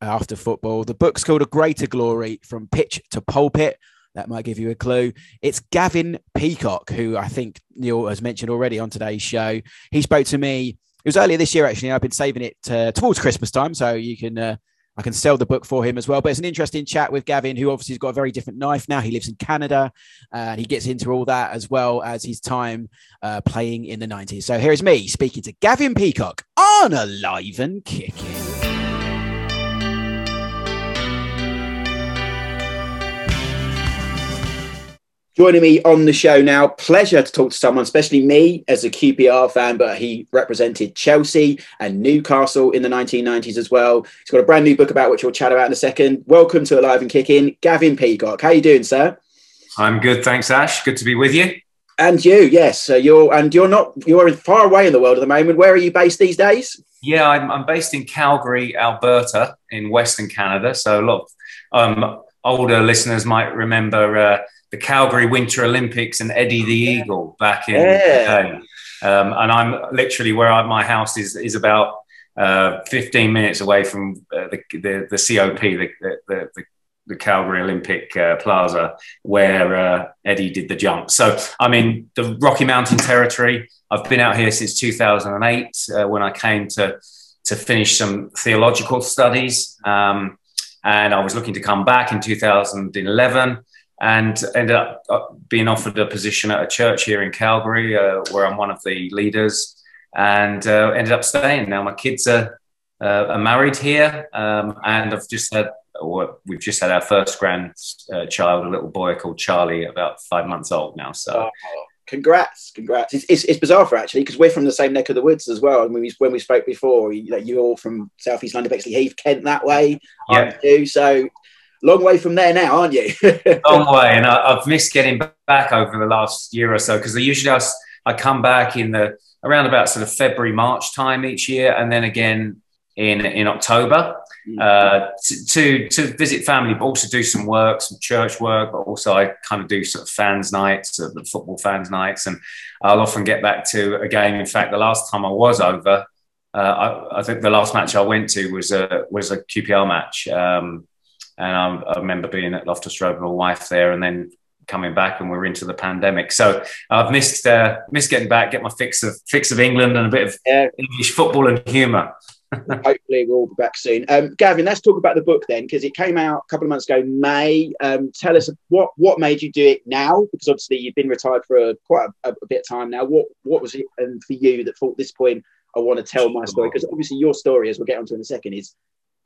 after football. The book's called A Greater Glory From Pitch to Pulpit. That might give you a clue. It's Gavin Peacock, who I think Neil has mentioned already on today's show. He spoke to me it was earlier this year actually. I've been saving it uh, towards Christmas time, so you can uh, I can sell the book for him as well. But it's an interesting chat with Gavin, who obviously has got a very different knife now. He lives in Canada, and he gets into all that as well as his time uh, playing in the 90s. So here's me speaking to Gavin Peacock on Alive and Kicking. Joining me on the show now, pleasure to talk to someone, especially me as a QPR fan, but he represented Chelsea and Newcastle in the 1990s as well. He's got a brand new book about which we'll chat about in a second. Welcome to Alive and Kicking, Gavin Peacock. How you doing, sir? I'm good, thanks, Ash. Good to be with you. And you, yes. So you're and you're not you're far away in the world at the moment. Where are you based these days? Yeah, I'm, I'm based in Calgary, Alberta, in Western Canada. So a lot of um, older listeners might remember. Uh, the Calgary Winter Olympics and Eddie the Eagle back in yeah. Um, and I'm literally where I, my house is is about uh, 15 minutes away from uh, the, the, the COP, the, the, the, the Calgary Olympic uh, Plaza, where uh, Eddie did the jump. So I'm in the Rocky Mountain Territory. I've been out here since 2008 uh, when I came to to finish some theological studies, um, and I was looking to come back in 2011 and ended up uh, being offered a position at a church here in Calgary, uh, where I'm one of the leaders, and uh, ended up staying. Now my kids are, uh, are married here, um, and I've just had, or we've just had our first grandchild, a little boy called Charlie, about five months old now. So. Oh, congrats, congrats! It's, it's, it's bizarre for actually because we're from the same neck of the woods as well. And when we when we spoke before, you, like you're all from Southeast London, Bexleyheath, Kent that way. Yeah. Too, so long way from there now, aren't you? long way, and I, have missed getting back over the last year or so because I usually I, I come back in the around about sort of February March time each year, and then again in in October mm. uh, to, to, to visit family, but also do some work, some church work. But also I kind of do sort of fans nights, sort of football fans nights, and I'll often get back to a game. In fact, the last time I was over. Uh, I, I, think the last match I went to was a was a QPR match, um, and I, I remember being at Loftus Road with my wife there, and then coming back, and we're into the pandemic. So I've missed uh, missed getting back, get my fix of fix of England and a bit of yeah. English football and humour. Hopefully, we'll be back soon. Um, Gavin, let's talk about the book then, because it came out a couple of months ago, May. Um, tell us what what made you do it now? Because obviously you've been retired for a, quite a, a, bit of time now. What what was it and um, for you that thought this point I want to tell my story? Because obviously your story, as we'll get onto in a second, is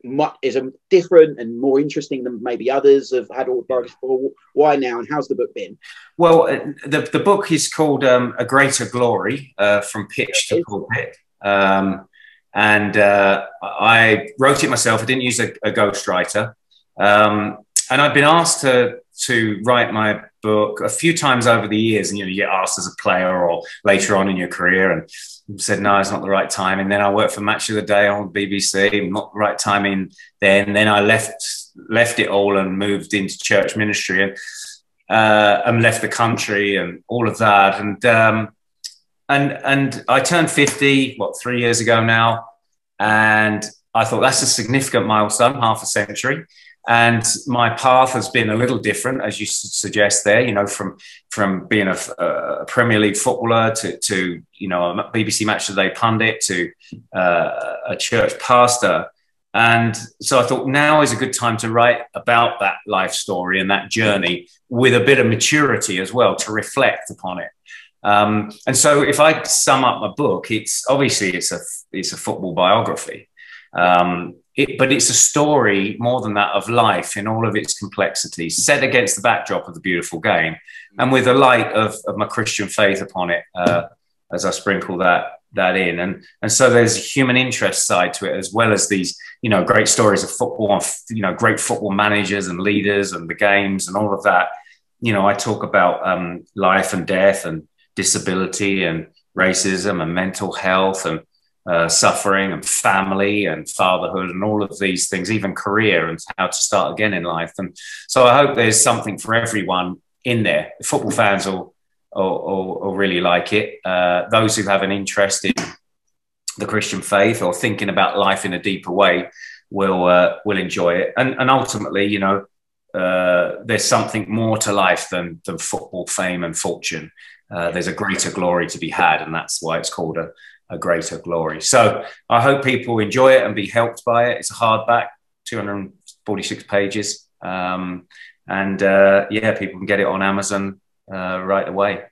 much is a different and more interesting than maybe others have had autobiographies before. Why now, and how's the book been? Well, uh, the, the book is called um, A Greater Glory uh, from Pitch to Pulpit. Um, and uh, I wrote it myself. I didn't use a, a ghostwriter. Um, and I've been asked to to write my book a few times over the years, and you know, you get asked as a player or later on in your career, and said no, it's not the right time. And then I worked for Match of the Day on BBC, not the right timing then. Then I left left it all and moved into church ministry and uh, and left the country and all of that. And um, and and I turned fifty, what three years ago now, and I thought that's a significant milestone, half a century. And my path has been a little different, as you suggest there. You know, from from being a, a Premier League footballer to, to you know a BBC Match of the Day pundit to uh, a church pastor. And so I thought now is a good time to write about that life story and that journey with a bit of maturity as well to reflect upon it. Um, and so if I sum up my book, it's obviously it's a it's a football biography. Um, it, but it's a story more than that of life in all of its complexity, set against the backdrop of the beautiful game, and with the light of, of my Christian faith upon it, uh, as I sprinkle that that in. And and so there's a human interest side to it as well as these you know great stories of football, you know great football managers and leaders and the games and all of that. You know, I talk about um, life and death and disability and racism and mental health and uh, suffering and family and fatherhood and all of these things, even career and how to start again in life. And so I hope there's something for everyone in there. Football fans will, will, will, will really like it. Uh, those who have an interest in the Christian faith or thinking about life in a deeper way will uh, will enjoy it. And, and ultimately, you know, uh, there's something more to life than, than football fame and fortune. Uh, there's a greater glory to be had, and that's why it's called a, a greater glory. So I hope people enjoy it and be helped by it. It's a hardback, 246 pages. Um, and uh, yeah, people can get it on Amazon uh, right away.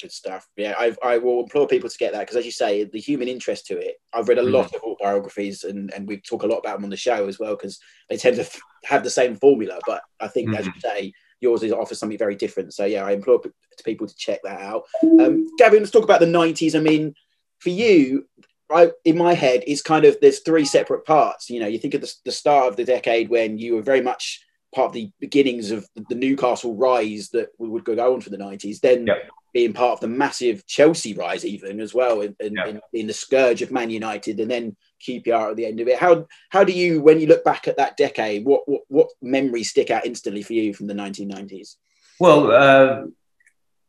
Good stuff. Yeah, I, I will implore people to get that because, as you say, the human interest to it. I've read a lot mm. of autobiographies, and and we talk a lot about them on the show as well because they tend to have the same formula. But I think, mm. as you say, yours is offers something very different. So yeah, I implore to people to check that out. Um, Gavin, let's talk about the '90s. I mean, for you, I, in my head, it's kind of there's three separate parts. You know, you think of the, the start of the decade when you were very much part of the beginnings of the Newcastle rise that we would go on for the 90s, then yep. being part of the massive Chelsea rise, even as well, in, in, yep. in, in, the scourge of Man United, and then QPR at the end of it. How how do you, when you look back at that decade, what what, what memories stick out instantly for you from the 1990s? Well, uh,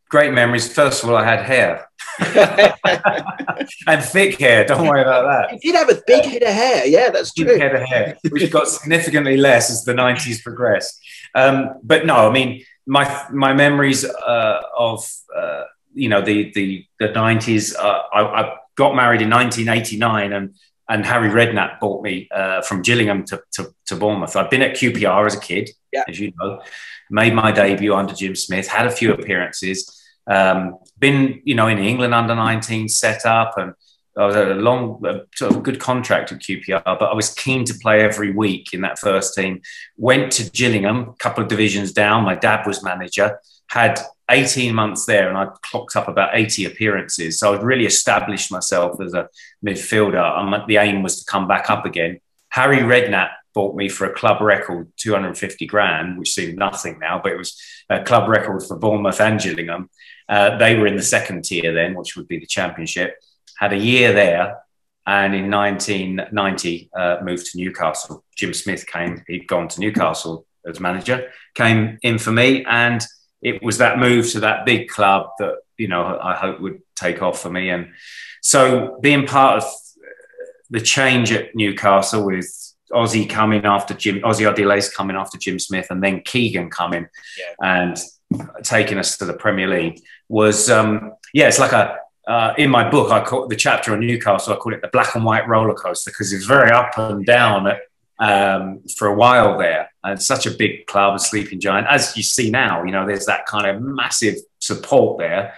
great memories. First of all, I had hair and thick hair. Don't worry about that. You did have a big head of hair. Yeah, that's true. Big head of hair, which got significantly less as the 90s progressed. Um, but no, I mean, my my memories uh, of uh, you know the the the 90s. Uh, I, I, got married in 1989, and and Harry Redknapp bought me uh, from Gillingham to, to, to Bournemouth. I'd been at QPR as a kid, yeah. as you know made my debut under Jim Smith, had a few appearances, um, been, you know, in England under 19 set up and I was a long, a good contract at QPR, but I was keen to play every week in that first team. Went to Gillingham, a couple of divisions down. My dad was manager, had 18 months there, and I clocked up about 80 appearances. So I'd really established myself as a midfielder. And the aim was to come back up again. Harry Redknapp bought me for a club record 250 grand, which seemed nothing now, but it was a club record for Bournemouth and Gillingham. Uh, they were in the second tier then, which would be the championship. Had a year there, and in 1990 uh, moved to Newcastle. Jim Smith came; he'd gone to Newcastle as manager, came in for me, and it was that move to that big club that you know I hope would take off for me. And so being part of the change at Newcastle with Ossie coming after Jim, Ossie Ardiles coming after Jim Smith, and then Keegan coming yeah. and taking us to the Premier League was, um, yeah, it's like a, uh, in my book, I call the chapter on Newcastle, I call it the black and white roller coaster because it was very up and down at, um, for a while there. And such a big club, a sleeping giant. As you see now, you know, there's that kind of massive support there.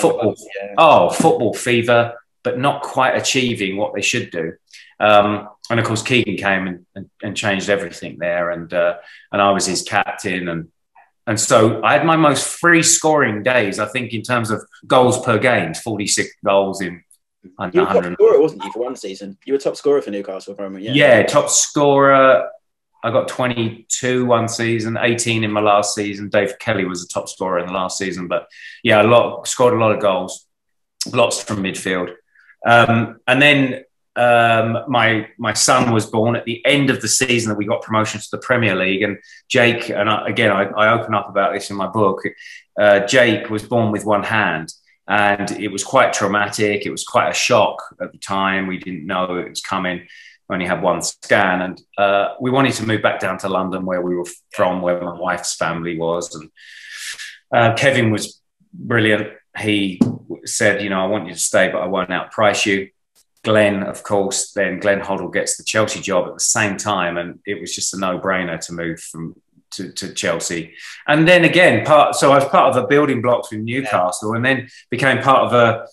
Football, yeah. Oh, football fever, but not quite achieving what they should do. Um, and of course, Keegan came and, and, and changed everything there, and uh, and I was his captain, and and so I had my most free scoring days. I think in terms of goals per game, forty six goals in You were top scorer, wasn't you, for one season? You were top scorer for Newcastle, if I remember. Yeah. yeah, top scorer. I got 22 one season, 18 in my last season. Dave Kelly was the top scorer in the last season, but yeah, a lot scored a lot of goals, lots from midfield. Um, and then um, my my son was born at the end of the season that we got promotion to the Premier League, and Jake and I, again I, I, open up about this in my book. Uh, Jake was born with one hand, and it was quite traumatic. It was quite a shock at the time. We didn't know it was coming. We only had one scan, and uh, we wanted to move back down to London, where we were from, where my wife's family was, and uh, Kevin was brilliant. He said, "You know, I want you to stay, but I won't outprice you." Glenn, of course, then Glenn Hoddle gets the Chelsea job at the same time, and it was just a no-brainer to move from to, to Chelsea. And then again, part so I was part of the building blocks with Newcastle, yeah. and then became part of a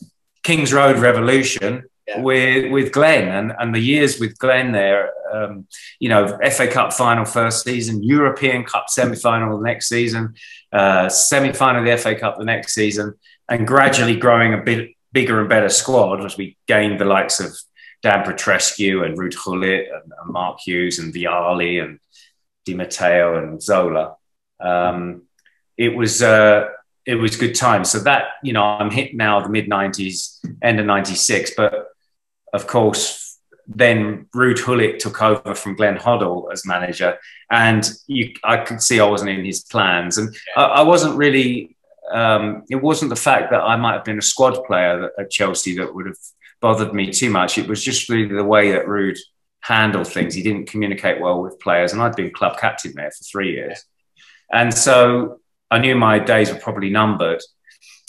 Kings Road revolution yeah. with with Glenn, and and the years with Glenn there, um, you know, FA Cup final first season, European Cup semi final the next season, uh, semi final of the FA Cup the next season, and gradually growing a bit bigger and better squad as we gained the likes of Dan Petrescu and Ruud Gullit and, and, Mark Hughes and Vialli and Di Matteo and Zola. Um, it was uh, it was good times. So that you know I'm hit now the mid '90s, end of '96, but of course then Ruud Gullit took over from Glenn Hoddle as manager, and you, I could see I wasn't in his plans, and I, I wasn't really um, it wasn't the fact that I might have been a squad player at Chelsea that would have bothered me too much. It was just really the way that Ruud handled things. He didn't communicate well with players, and I'd been club captain there for three years, and so I knew my days were probably numbered.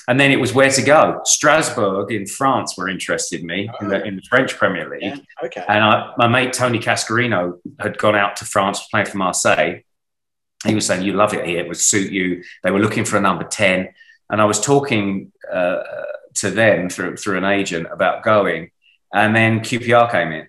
And then it was where to go. Strasbourg in France were interested in me oh. in, the, in, the, French Premier League. Yeah. Okay. And I, my mate Tony Cascarino had gone out to France playing for Marseille he was saying, You love it here, it would suit you. They were looking for a number 10. And I was talking uh, to them through, through an agent about going. And then QPR came in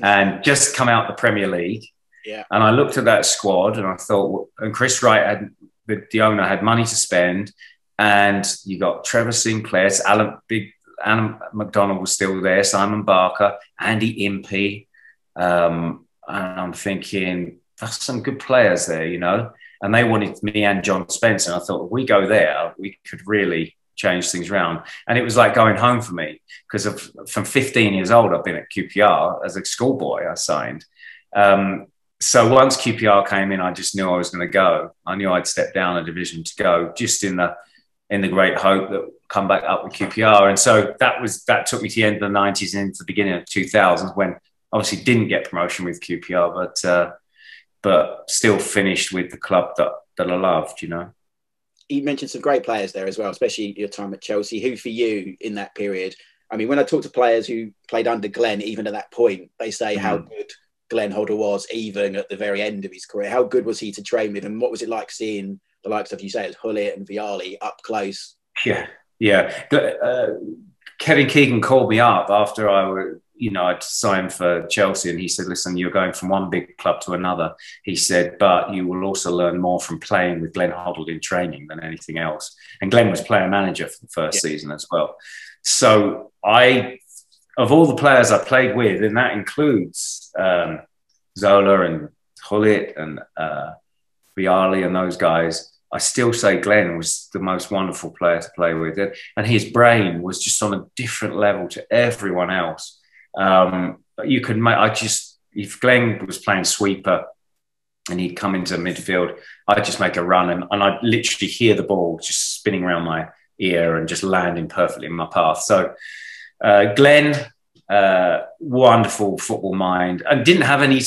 and just come out the Premier League. Yeah. And I looked at that squad and I thought, and Chris Wright had, the, the owner had money to spend. And you got Trevor Sinclair, Alan, big Alan McDonald was still there, Simon Barker, Andy Impey. Um, and I'm thinking, that's some good players there, you know. And they wanted me and John Spencer. And I thought, if we go there, we could really change things around. And it was like going home for me because from 15 years old, I've been at QPR as a schoolboy. I signed. Um, so once QPR came in, I just knew I was going to go. I knew I'd step down a division to go, just in the in the great hope that come back up with QPR. And so that was that took me to the end of the 90s and into the beginning of 2000s when obviously didn't get promotion with QPR, but uh, but still finished with the club that, that I loved, you know. You mentioned some great players there as well, especially your time at Chelsea. Who for you in that period? I mean, when I talk to players who played under Glenn, even at that point, they say mm. how good Glenn Hoddle was, even at the very end of his career. How good was he to train with, and what was it like seeing the likes of you say as Gullit and Vialli up close? Yeah, yeah. Uh, Kevin Keegan called me up after I was you know, I'd signed for Chelsea and he said, listen, you're going from one big club to another. He said, but you will also learn more from playing with Glenn Hoddle in training than anything else. And Glenn was player manager for the first yeah. season as well. So I, of all the players I played with, and that includes um, Zola and Gullit and uh, Vialli and those guys, I still say Glenn was the most wonderful player to play with. And his brain was just on a different level to everyone else. Um, you could make, I just, if Glenn was playing sweeper and he'd come into midfield, I'd just make a run and, and I'd literally hear the ball just spinning around my ear and just landing perfectly in my path. So, uh, Glenn, uh, wonderful football mind and didn't have any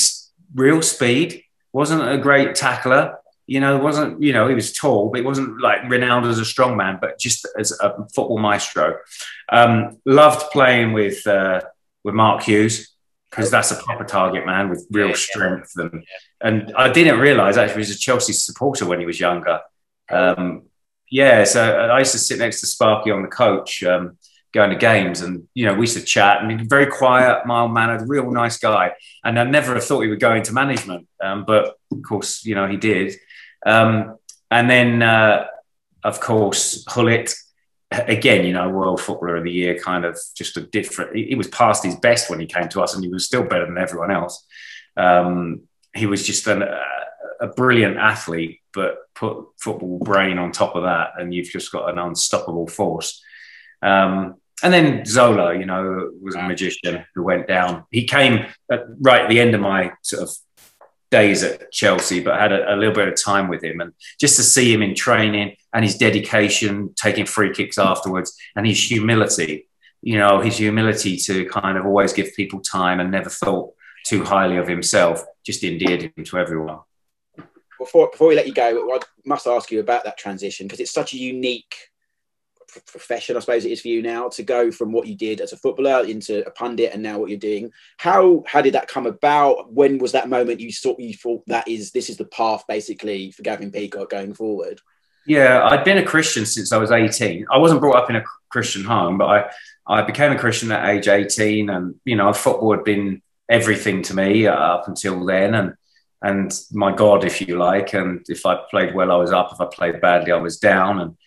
real speed, wasn't a great tackler. You know, wasn't, you know, he was tall, but he wasn't like renowned as a strong man, but just as a football maestro. Um, loved playing with, uh, with Mark Hughes because that's a proper target man with real yeah, strength. Yeah. And, and I didn't realize actually he was a Chelsea supporter when he was younger. Um, yeah, so I used to sit next to Sparky on the coach, um, going to games, and you know we used to chat. And very quiet, mild mannered, real nice guy. And I never have thought he would go into management, um, but of course, you know he did. Um, and then, uh, of course, Gullit again, you know, World Footballer of the Year, kind of just a different. He, was past his best when he came to us, and he was still better than everyone else. Um, he was just an, a brilliant athlete, but put football brain on top of that, and you've just got an unstoppable force. Um, and then Zola, you know, was a magician who went down. He came at, right at the end of my sort of days at Chelsea, but had a, a, little bit of time with him. And just to see him in training and his dedication, taking free kicks afterwards, and his humility, you know, his humility to kind of always give people time and never thought too highly of himself, just endeared him to everyone. Before, before we let you go, I must ask you about that transition because it's such a unique profession, I suppose it is for you now, to go from what you did as a footballer into a pundit and now what you're doing. How how did that come about? When was that moment you thought you thought that is this is the path basically for Gavin Peacock going forward? Yeah, I'd been a Christian since I was 18. I wasn't brought up in a Christian home, but I I became a Christian at age 18, and you know, football had been everything to me uh, up until then, and and my God, if you like. And if I played well, I was up. If I played badly, I was down. And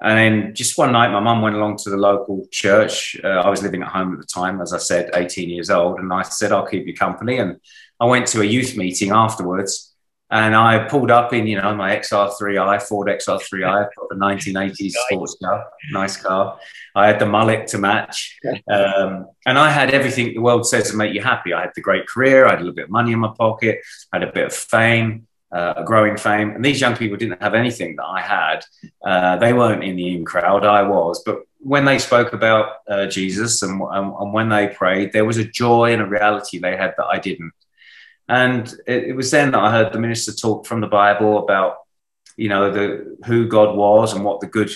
and then just one night, my mum went along to the local church. Uh, I was living at home at the time, as I said, 18 years old. And I said, I'll keep you company. And I went to a youth meeting afterwards. And I pulled up in, you know, my XR3i, Ford XR3i, got the 1980s sports car, nice car. I had the mullet to match. Um, and I had everything the world says to make you happy. I had the great career. I had a little bit of money in my pocket. I had a bit of fame uh, growing fame. And these young people didn't have anything that I had. Uh, they weren't in the in crowd, I was. But when they spoke about uh, Jesus and, and, and, when they prayed, there was a joy and a reality they had that I didn't. And it, it, was then that I heard the minister talk from the Bible about, you know, the who God was and what the good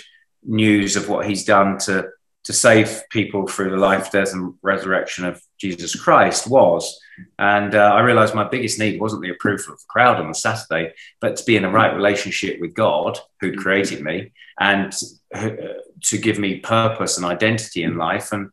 news of what He's done to to save people through the life, death, and resurrection of Jesus Christ was. And uh, I realized my biggest need wasn't the approval of the crowd on the Saturday, but to be in the right relationship with God, who'd created me, and uh, to give me purpose and identity in life. And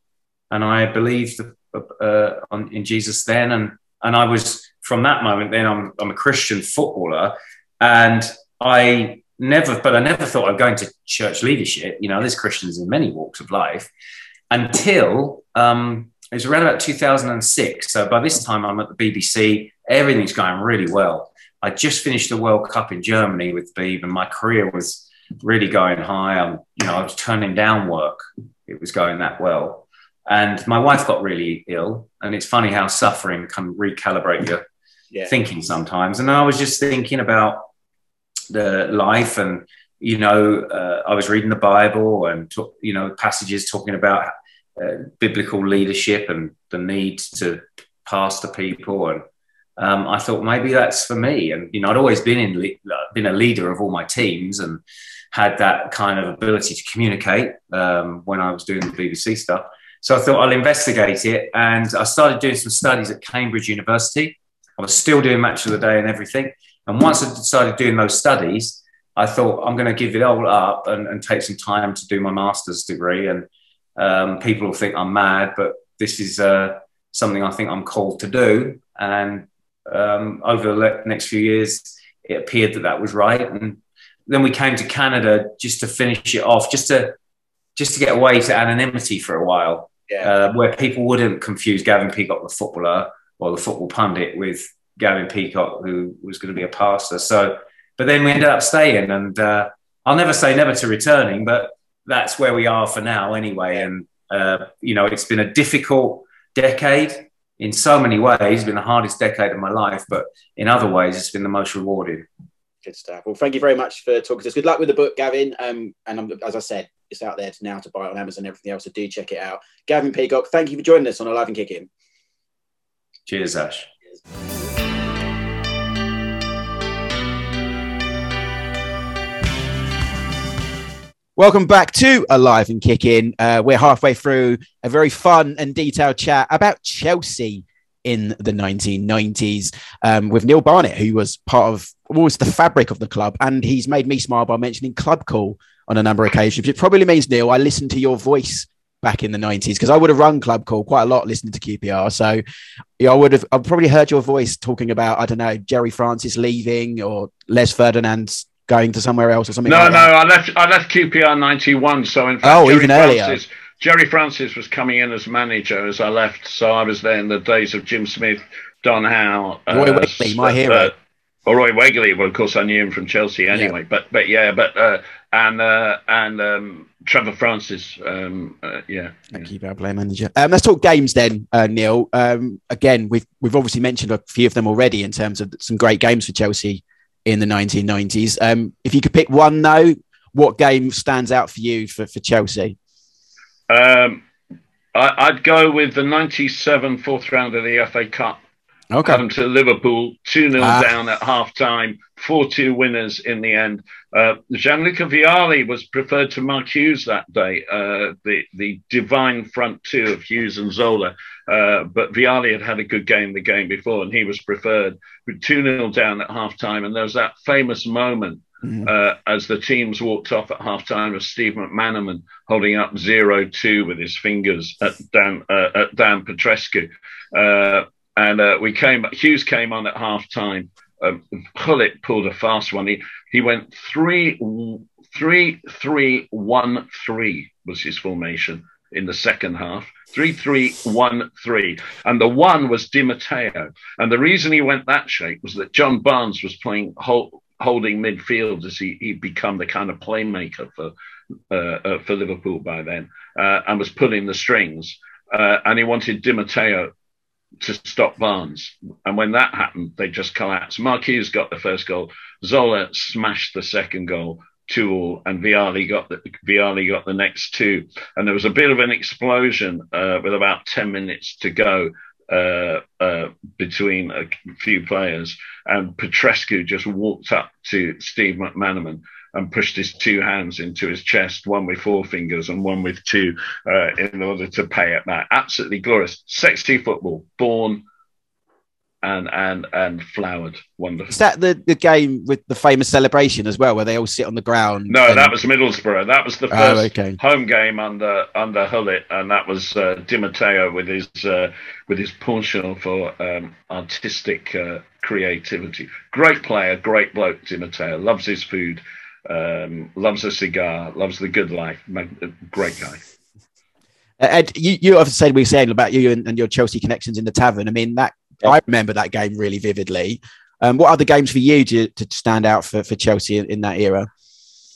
and I believed uh, on, in Jesus then, and and I was from that moment. Then I'm I'm a Christian footballer, and I never, but I never thought I'd go into church leadership. You know, there's Christians in many walks of life until um, it was around about 2006. So by this time, I'm at the BBC. Everything's going really well. I just finished the World Cup in Germany with Beeb, and my career was really going high. I'm, you know, I was turning down work. It was going that well. And my wife got really ill. And it's funny how suffering can recalibrate your yeah. thinking sometimes. And I was just thinking about the life and you know uh, i was reading the bible and you know passages talking about uh, biblical leadership and the need to pastor people. And um, i thought maybe that's for me. And you know i'd always been in le- been a leader of all my teams and had that kind of ability to communicate um, when i was doing the bbc stuff. So i thought i'll investigate it. And i started doing some studies at cambridge university. I was still doing match of the day and everything. And once I decided doing those studies, I thought I'm going to give it all up and, and take some time to do my master's degree. And um, people will think I'm mad, but this is uh, something I think I'm called to do. And um, over the next few years, it appeared that that was right. And then we came to Canada just to finish it off, just to just to get away to anonymity for a while, yeah. uh, where people wouldn't confuse Gavin Peacock, the footballer, or the football pundit, with Gavin Peacock, who was going to be a pastor. So, but then we ended up staying, and uh, I'll never say never to returning, but that's where we are for now, anyway. And uh, you know, it's been a difficult decade in so many ways. It's been the hardest decade of my life, but in other ways, it's been the most rewarding. Good stuff. Well, thank you very much for talking to us. Good luck with the book, Gavin. Um, and um, as I said, it's out there now to buy on Amazon and everything else. So do check it out. Gavin Peacock, thank you for joining us on Alive and Kicking. Cheers, Ash. Cheers. Welcome back to Alive and Kicking. Uh, we're halfway through a very fun and detailed chat about Chelsea in the 1990s um, with Neil Barnett, who was part of was the fabric of the club, and he's made me smile by mentioning Clubcall on a number of occasions. It probably means Neil, I listened to your voice back in the 90s because I would have run Clubcall quite a lot listening to QPR. So yeah, I would have I've probably heard your voice talking about I don't know Gerry Francis leaving or Les Ferdinand's going to somewhere else or something? No, like no, that? I left. I left QPR '91. So in fact, Oh, Gerry even earlier. Francis, Gerry Francis was coming in as manager as I left. So I was there in the days of Jim Smith, Don Howe, Roy Wegerle, my uh, hero. uh, or Roy Wegerle. Well, of course, I knew him from Chelsea anyway. But but yeah, but uh, and uh, and um, Trevor Francis. Um, uh, yeah. Thank you, player manager. Um, let's talk games then, uh, Neil. Um, again, we've we've obviously mentioned a few of them already in terms of some great games for Chelsea in the 1990s. Um, if you could pick one, though, what game stands out for you for, for Chelsea? Um, I, I'd go with the 97 fourth round of the FA Cup. Okay. Come to Liverpool, 2 0 Ah. down at half time, 4 2 winners in the end. Uh, Gianluca Vialli was preferred to Mark Hughes that day, uh, the, the divine front two of Hughes and Zola. Uh, but Vialli had had a good game the game before, and he was preferred. 2 0 down at half time, and there was that famous moment Mhm. uh, as the teams walked off at half time of Steve McManaman holding up 0 2 with his fingers at Dan, uh, at Dan Petrescu. Uh, and uh, we came, Hughes came on at half time. Um, Gullit pulled a fast one. He, he went three, three, three, one, three was his formation in the second half. Three, three, one, three. And the one was Di Matteo. And the reason he went that shape was that John Barnes was playing hold, holding midfield as he, he'd become the kind of playmaker for, uh, uh, for Liverpool by then uh, and was pulling the strings. Uh, and he wanted Di Matteo to stop Barnes. And when that happened, they just collapsed. Mark Hughes got the first goal. Zola smashed the second goal, two all, and Vialli got the Vialli got the next two. And there was a bit of an explosion uh, with about ten minutes to go uh, uh, between a few players. And Petrescu just walked up to Steve McManaman and pushed his two hands into his chest, one with four fingers and one with two, uh, in order to pay it back. Absolutely glorious, sexy football, born and and and flowered, wonderful. Is that the, the game with the famous celebration as well, where they all sit on the ground? No, and- that was Middlesbrough. That was the Oh, first okay. home game under under Gullit, and that was uh, Di Matteo with his uh, with his penchant for um, artistic uh, creativity. Great player, great bloke. Di Matteo loves his food, um, loves a cigar, loves the good life. Great guy. Uh, Ed, you, you have said we were saying about you and, and your Chelsea connections in the tavern. I mean, that Yeah. I remember that game really vividly. Um, what other games for you to, to stand out for, for Chelsea in, in that era?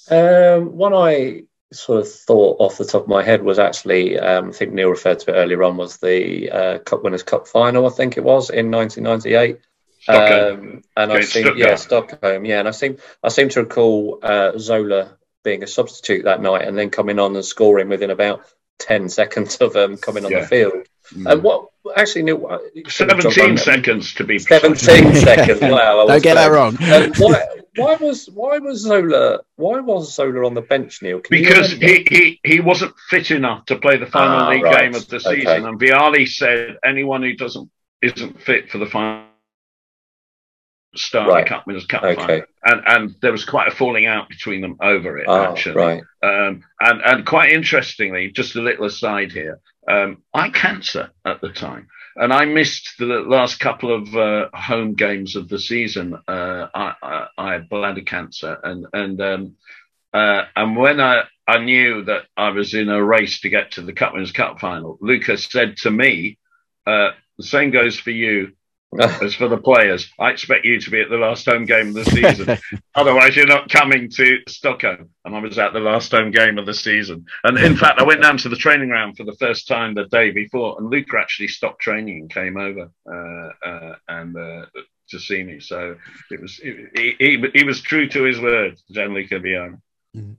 Um, one I sort of thought off the top of my head was actually, um, I think Neil referred to it earlier on, was the uh, Cup Winners' Cup final, I think it was, in 1998. Stockholm. Um, and I Against think, yeah, Stockholm, yeah. And I seem, I seem to recall uh, Zola being a substitute that night and then coming on and scoring within about 10 seconds of um, coming on Yeah. the field. Mm. And what, actually, Neil, you should have jumped 17 seconds to be precise. 17 seconds, wow. I Don't was get that wrong. Um, why, why was why was Zola why was Zola on the bench, Neil? Can Because he, he, he wasn't fit enough to play the final Ah, league right. game of the Okay. season. And Vialli said anyone who doesn't isn't fit for the final start Right. the Cup Winners' Cup Okay. final. And and there was quite a falling out between them over it, Oh, actually. right. Um, and, and quite interestingly, just a little aside here, um, I had cancer at the time. And I missed the last couple of uh, home games of the season. Uh, I, I, I had bladder cancer, and and um, uh, and when I, I knew that I was in a race to get to the Cup Winners' Cup final, Lucas said to me, uh, "The same goes for you as for the players. I expect you to be at the last home game of the season. Otherwise, you're not coming to Stockholm. And I was at the last home game of the season. And in fact, I went down to the training ground for the first time the day before, and Luca actually stopped training and came over uh, uh, and uh, to see me. So it was he, he, he was true to his word, Gianluca Vialli.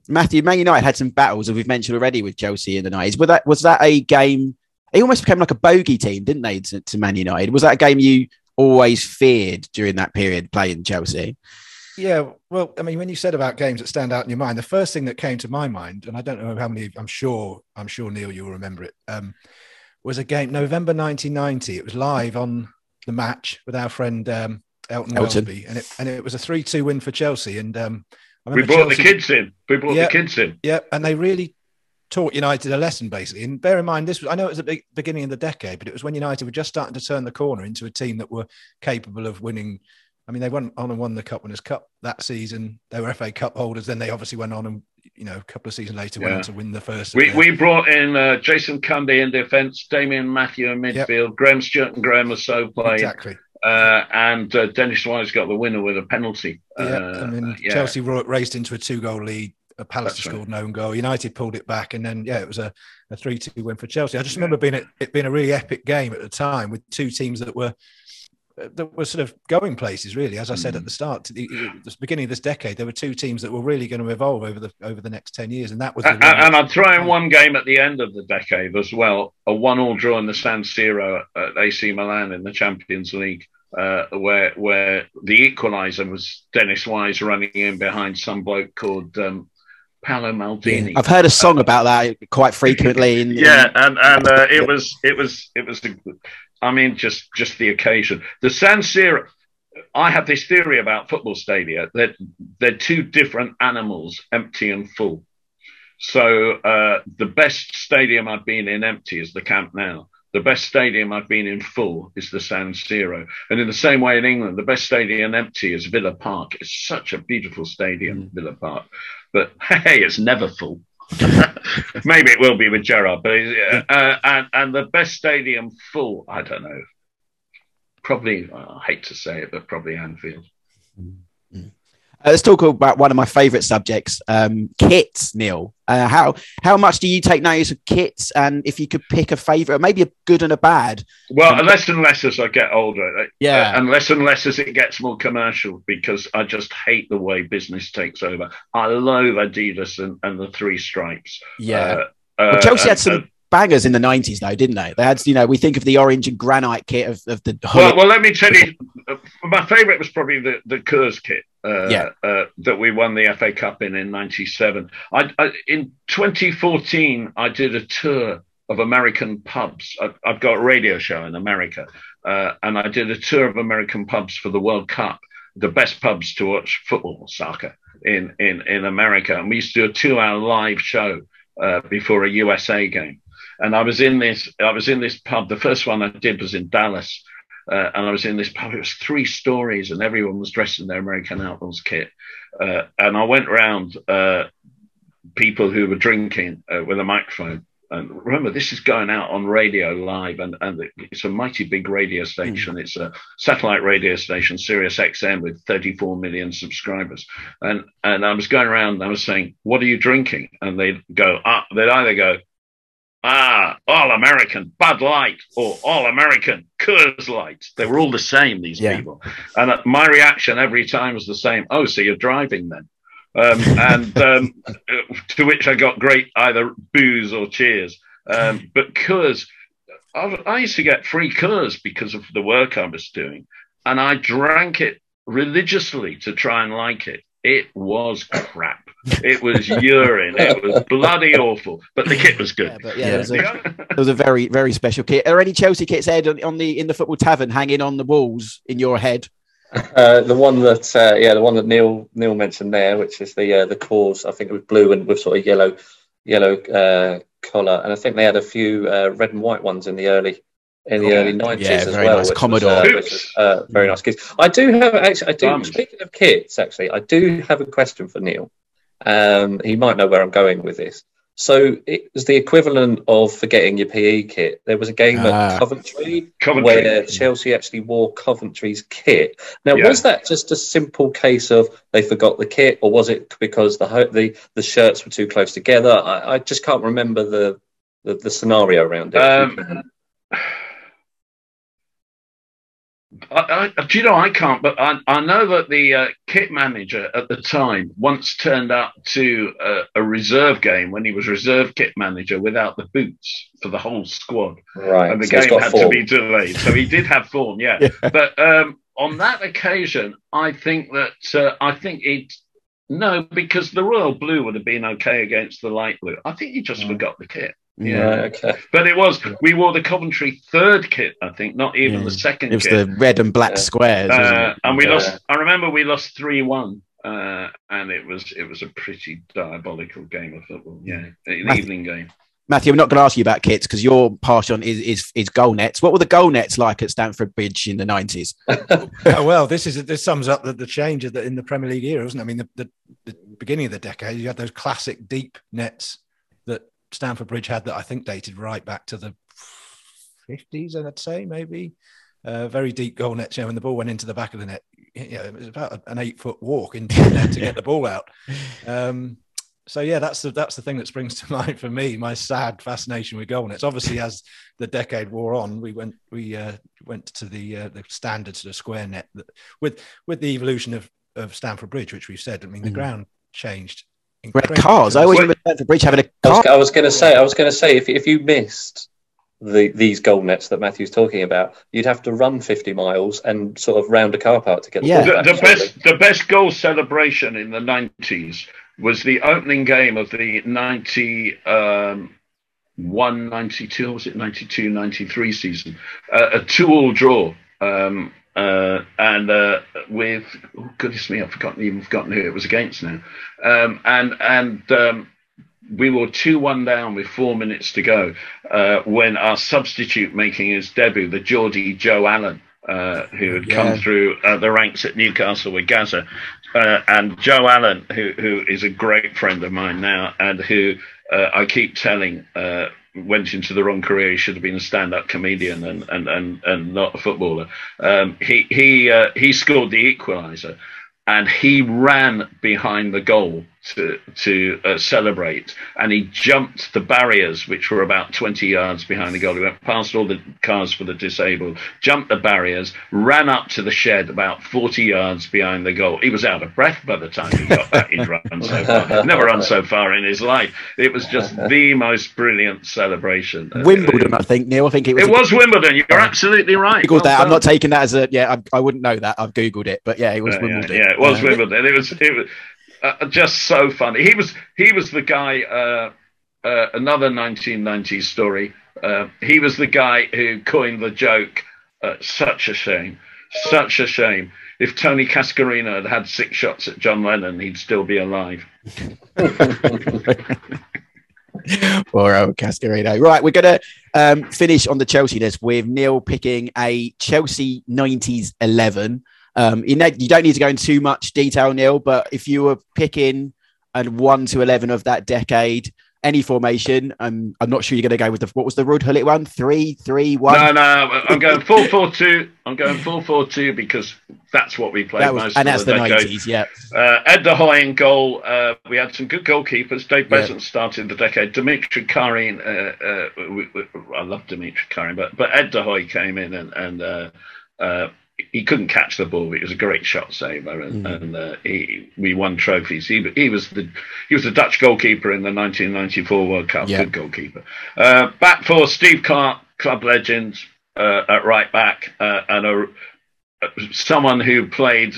Matthew, Man United had some battles, as we've mentioned already, with Chelsea in the nineties. Was that was that a game? It almost became like a bogey team, didn't they, to, to Man United? Was that a game you always feared during that period playing Chelsea? Yeah, well, I mean, when you said about games that stand out in your mind, the first thing that came to my mind, and I don't know how many, I'm sure, I'm sure Neil, you'll remember it, um, was a game November 1990. It was live on the match with our friend um, Elton, Elton. Welsby, and it and it was a three-two win for Chelsea. And um, I We remember brought the kids in. We brought Yeah. the kids in. Yeah, and they really taught United a lesson basically. And bear in mind, this was I know it was at the beginning of the decade, but it was when United were just starting to turn the corner into a team that were capable of winning I mean, they went on and won the Cup Winners' Cup that season. They were FA Cup holders. Then they obviously went on and, you know, a couple of seasons later went on to win the first. We, we brought in uh, Jason Cundy in defence, Damian Matthew in midfield, Graham Stuart and Graham so played, exactly. uh, and uh, Dennis Wise got the winner with a penalty. Yeah, Uh, and then yeah. Chelsea raced into a two-goal lead. A Palace That's right. scored an own goal. United pulled it back, and then yeah, it was a, a three-two win for Chelsea. I just remember being a, it being a really epic game at the time with two teams that were that were sort of going places. Really, as I said Mm. at the start, to the, the beginning of this decade, there were two teams that were really going to evolve over the over the next ten years, and that was the A- and I'd throw in one game at the end of the decade as well, a one-all draw in the San Siro at AC Milan in the Champions League, uh, where where the equaliser was Dennis Wise running in behind some bloke called um, Paolo Maldini. I've heard a song about that quite frequently. In, yeah, and and uh, it was it was it was. I mean, just just the occasion. The San Siro. I have this theory about football stadia that they're two different animals, empty and full. So uh, the best stadium I've been in empty is the Camp Nou. The best stadium I've been in full is the San Siro. And in the same way in England, the best stadium empty is Villa Park. It's such a beautiful stadium, Villa Park. But hey, it's never full. Maybe it will be with Gerard, but uh, uh, and and the best stadium full, I don't know. Probably, I hate to say it, but probably Anfield. Uh, let's talk about one of my favourite subjects, um, kits. Neil, uh, how how much do you take notice of kits? And if you could pick a favourite, maybe a good and a bad. Well, less and less as I get older. Yeah. Uh, and less and less as it gets more commercial because I just hate the way business takes over. I love Adidas and, and the three stripes. Yeah. Uh, Well, uh, Chelsea had some bangers in the nineties, though, didn't they? They had, you know, we think of the orange and granite kit of, of the. well, well, let me tell you, uh, my favourite was probably the the Coors kit. Uh, Yeah. uh, that we won the FA Cup in in '97. I, I, in 2014, I did a tour of American pubs. I, I've got a radio show in America, uh, and I did a tour of American pubs for the World Cup, the best pubs to watch football, soccer in in in America. And we used to do a two-hour live show uh, before a USA game. And I was in this, I was in this pub. The first one I did was in Dallas, uh, and I was in this pub. It was three stories, and everyone was dressed in their American Outlaws kit. Uh, and I went round uh, people who were drinking uh, with a microphone. And remember, this is going out on radio live, and, and it's a mighty big radio station. It's a satellite radio station, Sirius XM, with 34 million subscribers. And and I was going around, and I was saying, "What are you drinking?" And they'd go, ah, they'd either go, Ah, all American Bud Light or all American Coors Light. They were all the same, these Yeah. people. And uh, my reaction every time was the same. Oh, so you're driving then? Um, and um, to which I got great either boos or cheers. Um, but Coors, I, I used to get free Coors because of the work I was doing. And I drank it religiously to try and like it. It was crap. It was urine. It was bloody awful. But the kit was Yeah, good. but yeah, Yeah. There, was a, there was a very very special kit. Are any Chelsea kits Ed on, on the in the football tavern hanging on the walls in your head? Uh, the one that, uh, yeah, the one that Neil Neil mentioned there, which is the uh, the Coors. I think it was blue and with sort of yellow yellow uh, collar, and I think they had a few uh, red and white ones in the early in the Yeah. early nineties Yeah, as very well. nice. which was, Commodore. uh, which was, uh, very nice kits. I do have actually. I do. Diamonds. Speaking of kits, actually, I do have a question for Neil. Um, he might know where I'm going with this. So it was the equivalent of forgetting your PE kit. There was a game Ah. at Coventry Coventry. where Chelsea actually wore Coventry's kit. Now, Yeah. was that just a simple case of they forgot the kit, or was it because the the the shirts were too close together? I, I just can't remember the the, the scenario around it. Um, I, I, do you know I can't, but I, I know that the uh, kit manager at the time once turned up to a, a reserve game when he was reserve kit manager without the boots for the whole squad, right, and the so game had form. to be delayed. So he did have form, yeah. Yeah. But um, on that occasion, I think that uh, I think it. No, because the royal blue would have been okay against the light blue. I think he just forgot the kit. Yeah. Right, okay. But it was we wore the Coventry third kit, I think, not even Yeah. the second It was kit. the red and black Yeah. squares, wasn't Uh, it? and we Yeah. lost. I remember we lost three one, uh, and it was it was a pretty diabolical game of football. Yeah, an Math- evening game. Matthew, I'm not going to ask you about kits because your passion is, is is goal nets. What were the goal nets like at Stamford Bridge in the 90s? oh, well, this is this sums up the, the change the, in the Premier League era, isn't it? I mean, the, the, the, beginning of the decade, you had those classic deep nets that Stamford Bridge had that I think dated right back to the 50s, I'd say, maybe. Uh, very deep goal net, You know, when the ball went into the back of the net, you know, it was about an eight foot walk into the net to get the ball out. Um, so yeah, that's the that's the thing that springs to mind for me. My sad fascination with goal nets. Obviously, as the decade wore on, we went we uh, went to the uh, the standard sort of square net that, with with the evolution of of Stamford Bridge, which we've said. I mean, the mm. ground changed. We had cars. I always remember Stamford Bridge having a car. I was, was going to say. I was going to say if if you missed the, these goal nets that Matthew's talking about, you'd have to run 50 miles and sort of round a car park to get the yeah. The, the best the best goal celebration in the 90s was the opening game of the 91 um, 92 was it 92 93 season uh, a two-all draw um, uh, and uh, with oh goodness me I've forgotten even forgotten who it was against now um, and and um, we were 2 1 down with four minutes to go uh, when our substitute making his debut, the Geordie Joe Allen, uh, who had yeah. come through uh, the ranks at Newcastle with Gaza, Uh, and Joe Allen, who, who is a great friend of mine now, and who uh, I keep telling uh, went into the wrong career. He should have been a stand-up comedian and and and, and not a footballer. Um, he he he scored the equaliser, and he ran behind the goal to to uh, celebrate, and he jumped the barriers, which were about 20 yards behind the goal. He went past all the cars for the disabled, jumped the barriers, ran up to the shed about 40 yards behind the goal. He was out of breath by the time he got back. He'd run so far, never run so far in his life. It was just the most brilliant celebration. Wimbledon, I think, Neil. I think it was. It was Wimbledon. You're absolutely right. Well that. I'm not taking that as a yeah. I, I, wouldn't know that. I've googled it, but yeah, it was Wimbledon. Yeah, yeah, it was Wimbledon. It was. It was uh, just so funny. He was he was the guy. Uh, uh, another 1990s story. Uh, he was the guy who coined the joke. Uh, such a shame, such a shame. If Tony Cascarino had had six shots at John Lennon, he'd still be alive. Poor old Cascarino. Right, we're going to um, finish on the Chelsea list with Neil picking a Chelsea 90s 11. Um, you, know, you don't need to go into too much detail, Neil, but if you were picking a one to eleven of that decade, any formation, um, I'm not sure you're going to go with the what was the Ruud Gullit one? Three, three, one. No, no, I'm going four, four, two. I'm going four, four, two because that's what we played that was, most. And that's the, nineties, yeah. Uh, Ed de Goey in goal. Uh, we had some good goalkeepers. Dave Beasant yeah. started the decade. Dmitri Kharine. Uh, uh, we, we, I love Dmitri Kharine, but but Ed de Goey came in and and. Uh, uh, he couldn't catch the ball. But He was a great shot saver, and, mm. and uh, he, we won trophies. He, he was the he was the Dutch goalkeeper in the 1994 World Cup. Good goalkeeper. Uh, back for Steve Clarke, club legend uh, at right back, uh, and a, someone who played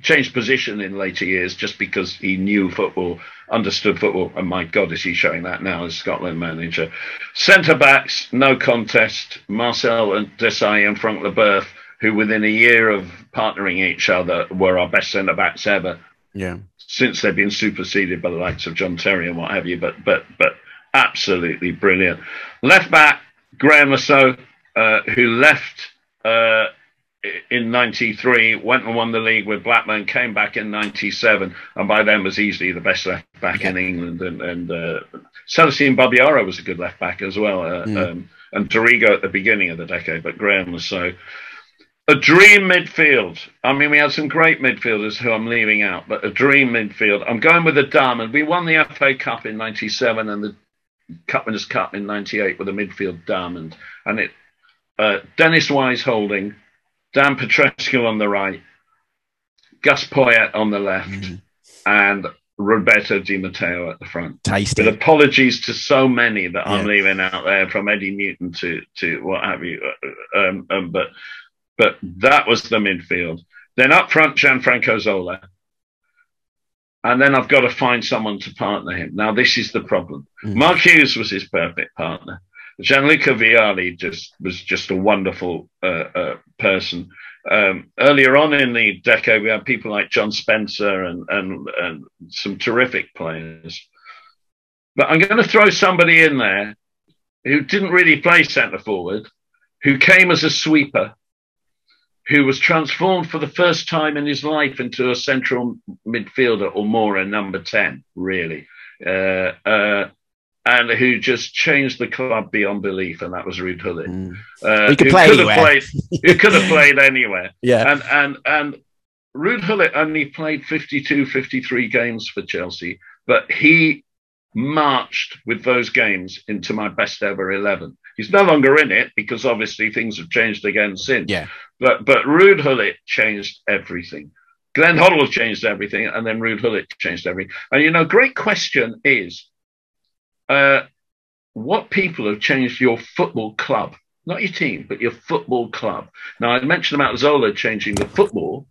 changed position in later years just because he knew football, understood football, and my God, is he showing that now as Scotland manager. Centre backs, no contest. Marcel and Desailly and Frank Leboeuf who within a year of partnering each other were our best centre backs ever. Yeah. Since they've been superseded by the likes of John Terry and what have you, but but but absolutely brilliant. Left back Graeme Saux, uh, who left uh, in '93, went and won the league with Blackburn, came back in '97, and by then was easily the best left back yeah. in England. And, and uh, Celestine Babayaro was a good left back as well, uh, mm. um, and Dorigo at the beginning of the decade, but Graeme Saux a dream midfield. I mean, we had some great midfielders who I'm leaving out, but a dream midfield. I'm going with the diamond. We won the FA Cup in '97 and the Cup Winners' Cup in '98 with a midfield diamond, and it uh, Dennis Wise holding, Dan Petrescu on the right, Gus Poyet on the left, mm. and Roberto Di Matteo at the front. Tasty. With apologies to so many that yeah. I'm leaving out there, from Eddie Newton to to what have you. Uh, um, um, but but that was the midfield. Then up front, Gianfranco Zola. And then I've got to find someone to partner him. Now, this is the problem. Mm. Mark Hughes was his perfect partner. Gianluca Vialli just was just a wonderful uh, uh, person. Um, earlier on in the decade, we had people like John Spencer and, and, and some terrific players. But I'm going to throw somebody in there who didn't really play centre forward, who came as a sweeper, who was transformed for the first time in his life into a central midfielder or more a number 10, really. Uh, uh, and who just changed the club beyond belief, and that was Ruud Gullit. Mm. Uh, He could play could have anywhere. played, who could have played anywhere. Yeah. And and and Ruud Gullit only played 52, 53 games for Chelsea, but he marched with those games into my best ever 11. He's no longer in it because obviously things have changed again since. Yeah. But but Ruud Gullit changed everything. Glenn Hoddle changed everything, and then Ruud Gullit changed everything. And you know, great question is, uh, what people have changed your football club? Not your team, but your football club. Now, I mentioned about Zola changing the football,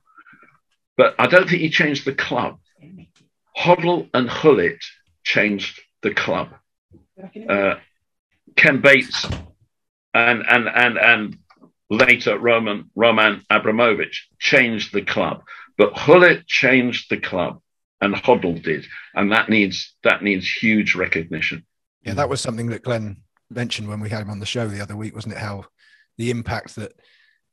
but I don't think he changed the club. Hoddle and Gullit changed the club. Uh, Ken Bates and and and and later Roman Roman Abramovich changed the club, but Gullit changed the club, and Hoddle did, and that needs that needs huge recognition. Yeah, that was something that Glenn mentioned when we had him on the show the other week, wasn't it? How the impact that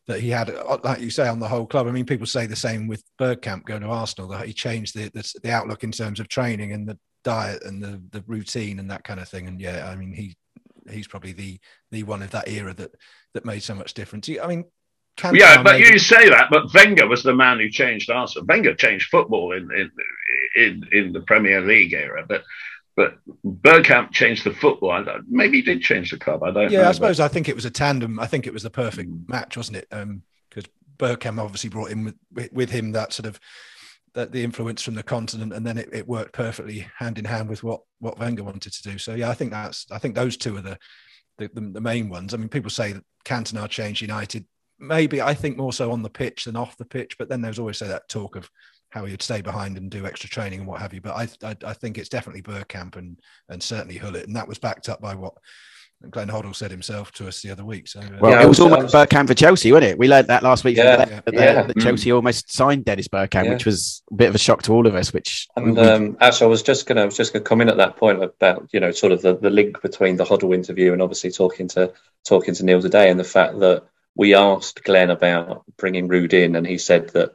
that he had, uh, like you say, on the whole club. I mean, people say the same with Bergkamp going to Arsenal that he changed the, the the outlook in terms of training and the diet and the the routine and that kind of thing. And yeah, I mean, he he's probably the the one of that era that that made so much difference. I mean, Cantona Yeah, but you say that, but Wenger was the man who changed Arsenal. Wenger changed football in in in, in the Premier League era, but but Bergkamp changed the football. Maybe he did change the club. I don't know. Yeah, I but- suppose I think it was a tandem. I think it was the perfect Mm. match, wasn't it? Because Bergkamp obviously brought in with with him that sort of that the influence from the continent, and then it, it worked perfectly hand in hand with what what Wenger wanted to do. So yeah, I think that's I think those two are the the, the, the main ones. I mean, people say that Cantona changed United. Maybe I think more so on the pitch than off the pitch, but then there's always say that talk of how he would stay behind and do extra training and what have you. But I I, I think it's definitely Bergkamp and and certainly Gullit, and that was backed up by what Glenn Hoddle said himself to us the other week. So uh, Well, Yeah, it was was- almost Bergkamp for Chelsea, wasn't it? We learned that last week. Yeah, that, that, yeah. that Chelsea almost signed Dennis Bergkamp, Yeah. which was a bit of a shock to all of us. Which And we- um, actually, I was just gonna, I was just gonna come in at that point about you know sort of the, the link between the Hoddle interview and obviously talking to talking to Neil today, and the fact that we asked Glenn about bringing Ruud in, and he said that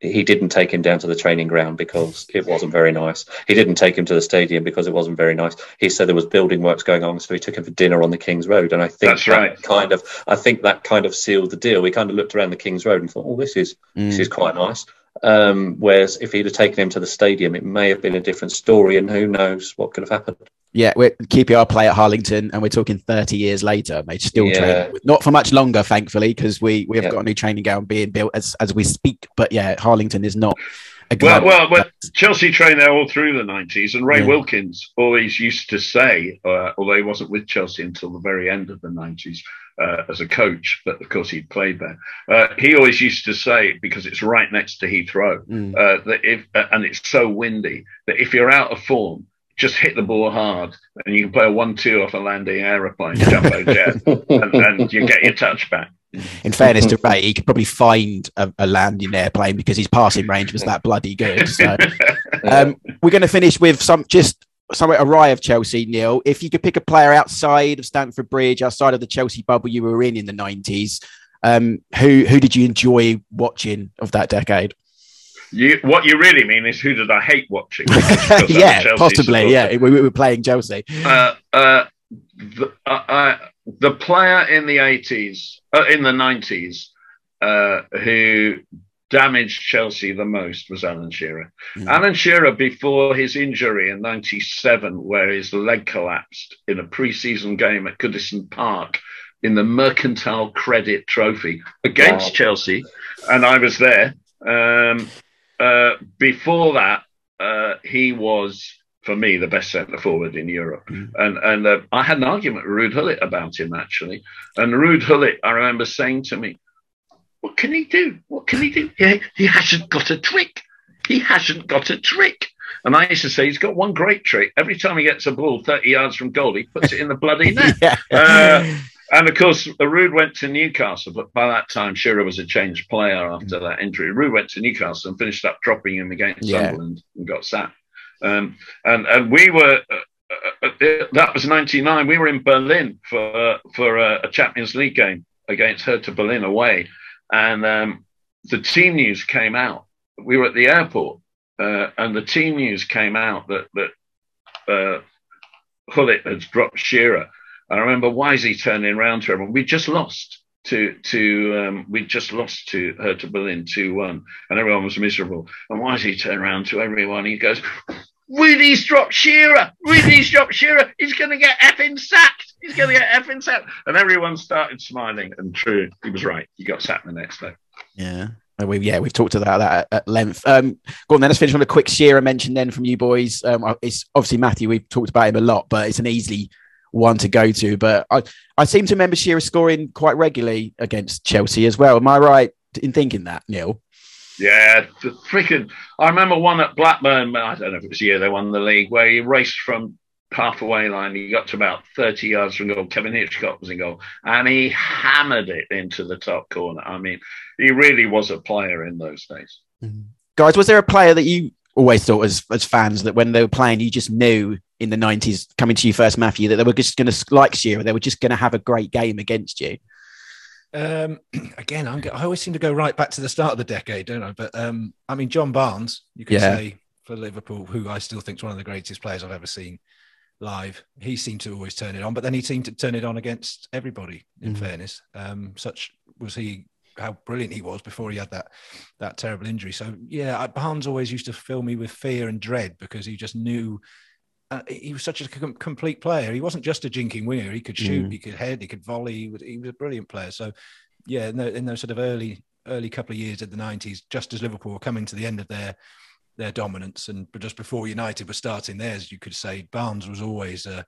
he didn't take him down to the training ground because it wasn't very nice. He didn't take him to the stadium because it wasn't very nice. He said there was building works going on, so he took him for dinner on the King's Road. And I think That's that right. kind of, I think that kind of sealed the deal. We kind of looked around the King's Road and thought, oh, this is this Mm. is quite nice. Um, whereas if he'd have taken him to the stadium, it may have been a different story, and who knows what could have happened. Yeah, we're QPR play at Harlington, and we're talking 30 years later. They still Yeah. train, not for much longer, thankfully, because we we have Yeah. got a new training ground being built as as we speak. But yeah, Harlington is not. A Well, well, well, Chelsea trained there all through the 90s, and Ray Yeah. Wilkins always used to say, uh, although he wasn't with Chelsea until the very end of the 90s uh, as a coach, but of course he'd played there, uh, he always used to say, because it's right next to Heathrow, Mm. uh, that if, uh, and it's so windy, that if you're out of form, just hit the ball hard and you can play a 1 2 off a landing aeroplane, jumbo jet, and, and you get your touch back. In fairness to Ray, he could probably find a, a landing airplane because his passing range was that bloody good. So um, we're going to finish with some just somewhere awry of Chelsea, Neil. If you could pick a player outside of Stamford Bridge, outside of the Chelsea bubble you were in in the nineties, um, who who did you enjoy watching of that decade? You, what you really mean is who did I hate watching? Because I'm a yeah, possibly. Yeah, we, we were playing Chelsea. uh, uh, the, uh, uh, the player in the 80s, uh, in the 90s, uh, who damaged Chelsea the most was Alan Shearer. Mm. Alan Shearer, before his injury in 97, where his leg collapsed in a pre season game at Goodison Park in the Mercantile Credit Trophy against Wow. Chelsea, and I was there. Um, uh, before that, uh, he was for me the best centre forward in Europe, Mm. and and uh, I had an argument with Ruud Gullit about him actually, and Ruud Gullit, I remember saying to me, "What can he do? What can he do? He, he hasn't got a trick. He hasn't got a trick." And I used to say he's got one great trick. Every time he gets a ball 30 yards from goal, he puts it in the bloody net. yeah. Uh, And of course, Ruud went to Newcastle, but by that time, Shearer was a changed player after that injury. Ruud went to Newcastle and finished up dropping him against Yeah. Sunderland and got sacked. Um, and and we were uh, uh, that was '99. We were in Berlin for for a, a, Champions League game against Hertha Berlin away, and um, the team news came out. We were at the airport, uh, and the team news came out that that uh, Gullit had dropped Shearer. I remember Wisey turning around to everyone. We just lost to to um, we just lost to Hertha Berlin two one, and everyone was miserable. And Wisey turned around to everyone. He goes, Woody's dropped Shearer. Woody's dropped Shearer. He's going to get effing sacked. He's going to get effing sacked. And everyone started smiling. And true, he was right. He got sacked the next day. Yeah. We, yeah, we've talked about that at, length. Um, go on then, let's finish on a quick Shearer mention then from you boys. Um, it's obviously Matthew, we've talked about him a lot, but it's an easily one to go to. But I, I seem to remember Shearer scoring quite regularly against Chelsea as well. Am I right in thinking that, Neil? Yeah, the freaking. I remember one at Blackburn. I don't know if it was the year they won the league, where he raced from halfway line. He got to about 30 yards from goal. Kevin Hitchcock was in goal, and he hammered it into the top corner. I mean, he really was a player in those days. Mm-hmm. Guys, was there a player that you always thought as as fans that when they were playing, you just knew in the 90s coming to you first, Matthew, that they were just going to like Shearer, they were just going to have a great game against you? Um, again, I'm, i always seem to go right back to the start of the decade, don't I? But um, I mean, John Barnes, you could yeah. say for Liverpool, who I still think is one of the greatest players I've ever seen live. He seemed to always turn it on, but then he seemed to turn it on against everybody. In mm. fairness, um, such was he how brilliant he was before he had that that terrible injury. So yeah, Barnes always used to fill me with fear and dread because he just knew uh, he was such a com- complete player. He wasn't just a jinking winger. He could shoot, mm. he could head, he could volley. He was, he was a brilliant player. So, yeah, in, the, in, those sort of early early couple of years of the '90s, just as Liverpool were coming to the end of their their dominance, and just before United were starting theirs, you could say Barnes was always a,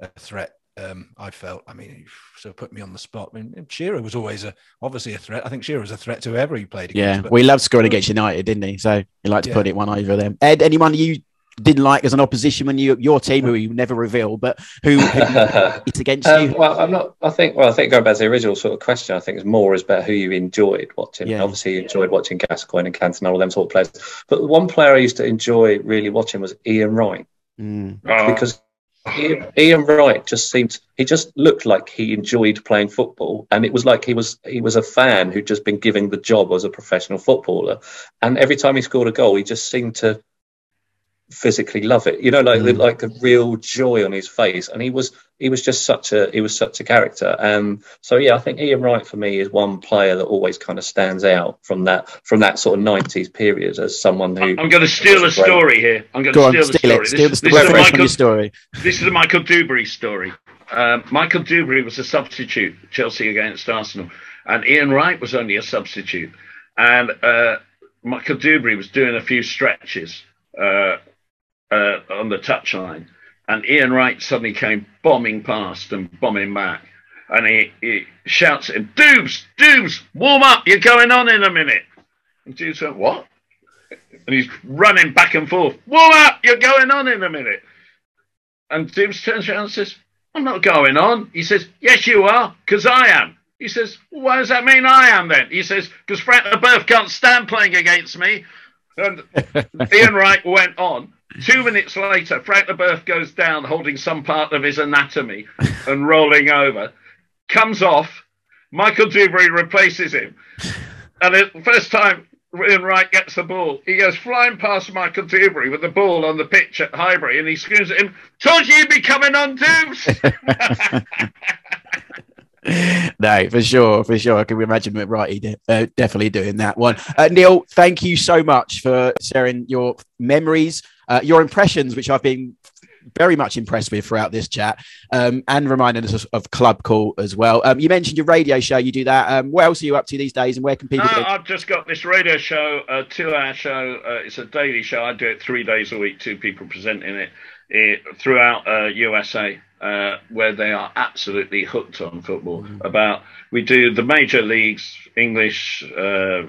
a threat. Um, I felt. I mean, sort of put me on the spot. I mean, Shearer was always a obviously a threat. I think Shearer was a threat to whoever he played against. Yeah, but, we loved scoring against United, didn't he? So he liked to yeah. put it one over them. Ed, anyone you didn't like as an opposition when you your team who you never reveal, but who, who it's against um, you? Well, I'm not. I think. Well, I think going back to the original sort of question, I think it's more is about who you enjoyed watching. Yeah. Obviously, you enjoyed watching Gascoigne and Cantona, and all them sort of players. But one player I used to enjoy really watching was Ian Wright mm. because. Ian, Ian Wright just seemed he just looked like he enjoyed playing football and it was like he was he was a fan who'd just been given the job as a professional footballer. And every time he scored a goal he just seemed to physically love it. You know like mm. like a real joy on his face. And he was he was just such a he was such a character. Um so yeah i think ian wright for me is one player that always kind of stands out from that from that sort of 90s period as someone who i'm going to steal a story here. I'm going to steal, the story. steal this, the story this, is Michael, story. This is a michael duberry story. Um, michael duberry was a substitute chelsea against arsenal and ian wright was only a substitute. And uh, michael duberry was doing a few stretches uh, uh, on the touchline, and Ian Wright suddenly came bombing past and bombing back, and he, he shouts at him, "Dubes, Dubes, warm up! You're going on in a minute." And Dubes went, "What?" And he's running back and forth. Warm up! You're going on in a minute. And Dubes turns around and says, "I'm not going on." He says, "Yes, you are, because I am." He says, "Why does that mean I am then?" He says, "Because Frank Leboeuf can't stand playing against me." And Ian Wright went on. Two minutes later, Frank Leboeuf goes down holding some part of his anatomy and rolling over. Comes off. Michael Duberry replaces him. And the first time Ian Wright gets the ball, he goes flying past Michael Duberry with the ball on the pitch at Highbury and he screams at him, Told you you'd be coming on, Dubes! no, for sure, for sure. I can imagine Righty uh, definitely doing that one. Uh, Neil, thank you so much for sharing your memories, uh, your impressions, which I've been very much impressed with throughout this chat, um, and reminding us of, of, Clubcall as well. Um, you mentioned your radio show; you do that. Um, what else are you up to these days, and where can people? Uh, I've just got this radio show, a two-hour show. Uh, it's a daily show. I do it three days a week. Two people presenting it, it throughout USA. Uh, uh, where they are absolutely hooked on football. Mm. About we do the major leagues: English, uh,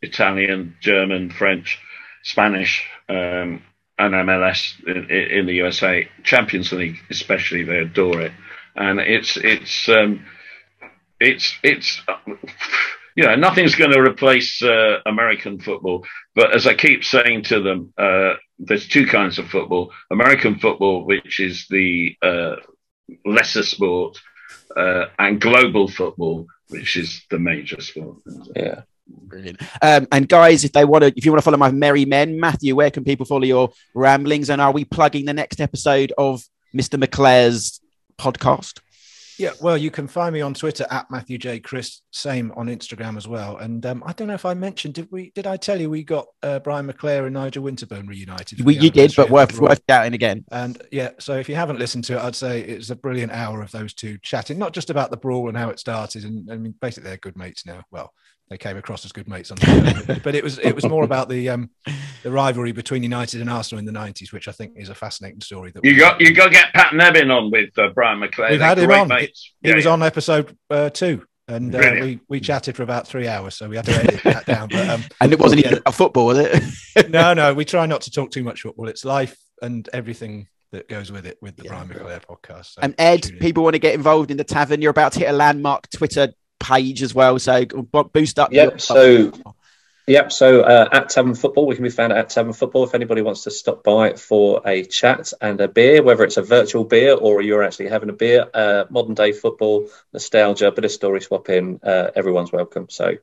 Italian, German, French, Spanish, um, and MLS in, in, the USA. Champions League, especially, they adore it, and it's it's um, it's it's. you know, nothing's going to replace uh, American football. But as I keep saying to them, uh, there's two kinds of football: American football, which is the uh, lesser sport, uh, and global football, which is the major sport. Yeah. Brilliant. Um, and guys, if they want to, if you want to follow my merry men, Matthew, where can people follow your ramblings? And are we plugging the next episode of Mr. McClair's podcast? Yeah, well, you can find me on Twitter at Matthew J Crist, same on Instagram as well. And um, I don't know if I mentioned, did we? Did I tell you we got uh, Brian McClare and Nigel Winterburn reunited? We, you did, but worth worth shouting again. And yeah, so if you haven't listened to it, I'd say it's a brilliant hour of those two chatting, not just about the brawl and how it started, and I mean, basically they're good mates now. Well, they came across as good mates on the show. but it was it was more about the um, the rivalry between United and Arsenal in the nineties, which I think is a fascinating story. That you got you got to get Pat Nevin on with uh, Brian McClair. We've had him on. Mates. He, yeah, was yeah. on episode uh, two. And uh, we, we chatted for about three hours, so we had to edit that down. But, um, and it wasn't yeah. even a football, was it? no, no, we try not to talk too much football. It's life and everything that goes with it with the yeah, Brian McClair podcast. So and Ed, people want to get involved in the tavern. You're about to hit a landmark Twitter page as well. So boost up. Yep. Your- so. Yep. So uh, at Tavern Football, we can be found at Tavern Football. If anybody wants to stop by for a chat and a beer, whether it's a virtual beer or you're actually having a beer, uh, modern day football, nostalgia, bit of story swapping, uh, everyone's welcome. So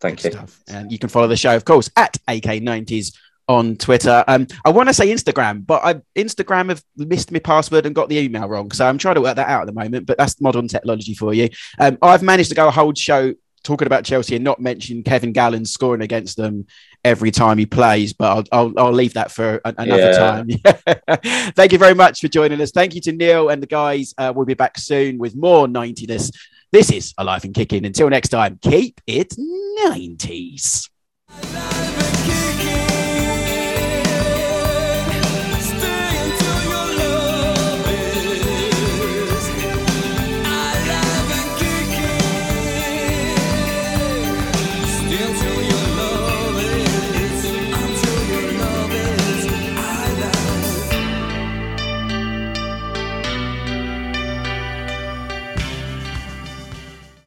thank Good you. Stuff. And you can follow the show, of course, at AK90s on Twitter. Um, I want to say Instagram, but I Instagram have missed my password and got the email wrong. So I'm trying to work that out at the moment. But that's modern technology for you. Um, I've managed to go a whole show talking about Chelsea and not mention Kevin Gallen scoring against them every time he plays. But I'll I'll, I'll leave that for a, another yeah. time. Thank you very much for joining us. Thank you to Neil and the guys. Uh, we'll be back soon with more 90ness. This is Alive and Kicking. Until next time, keep it 90s.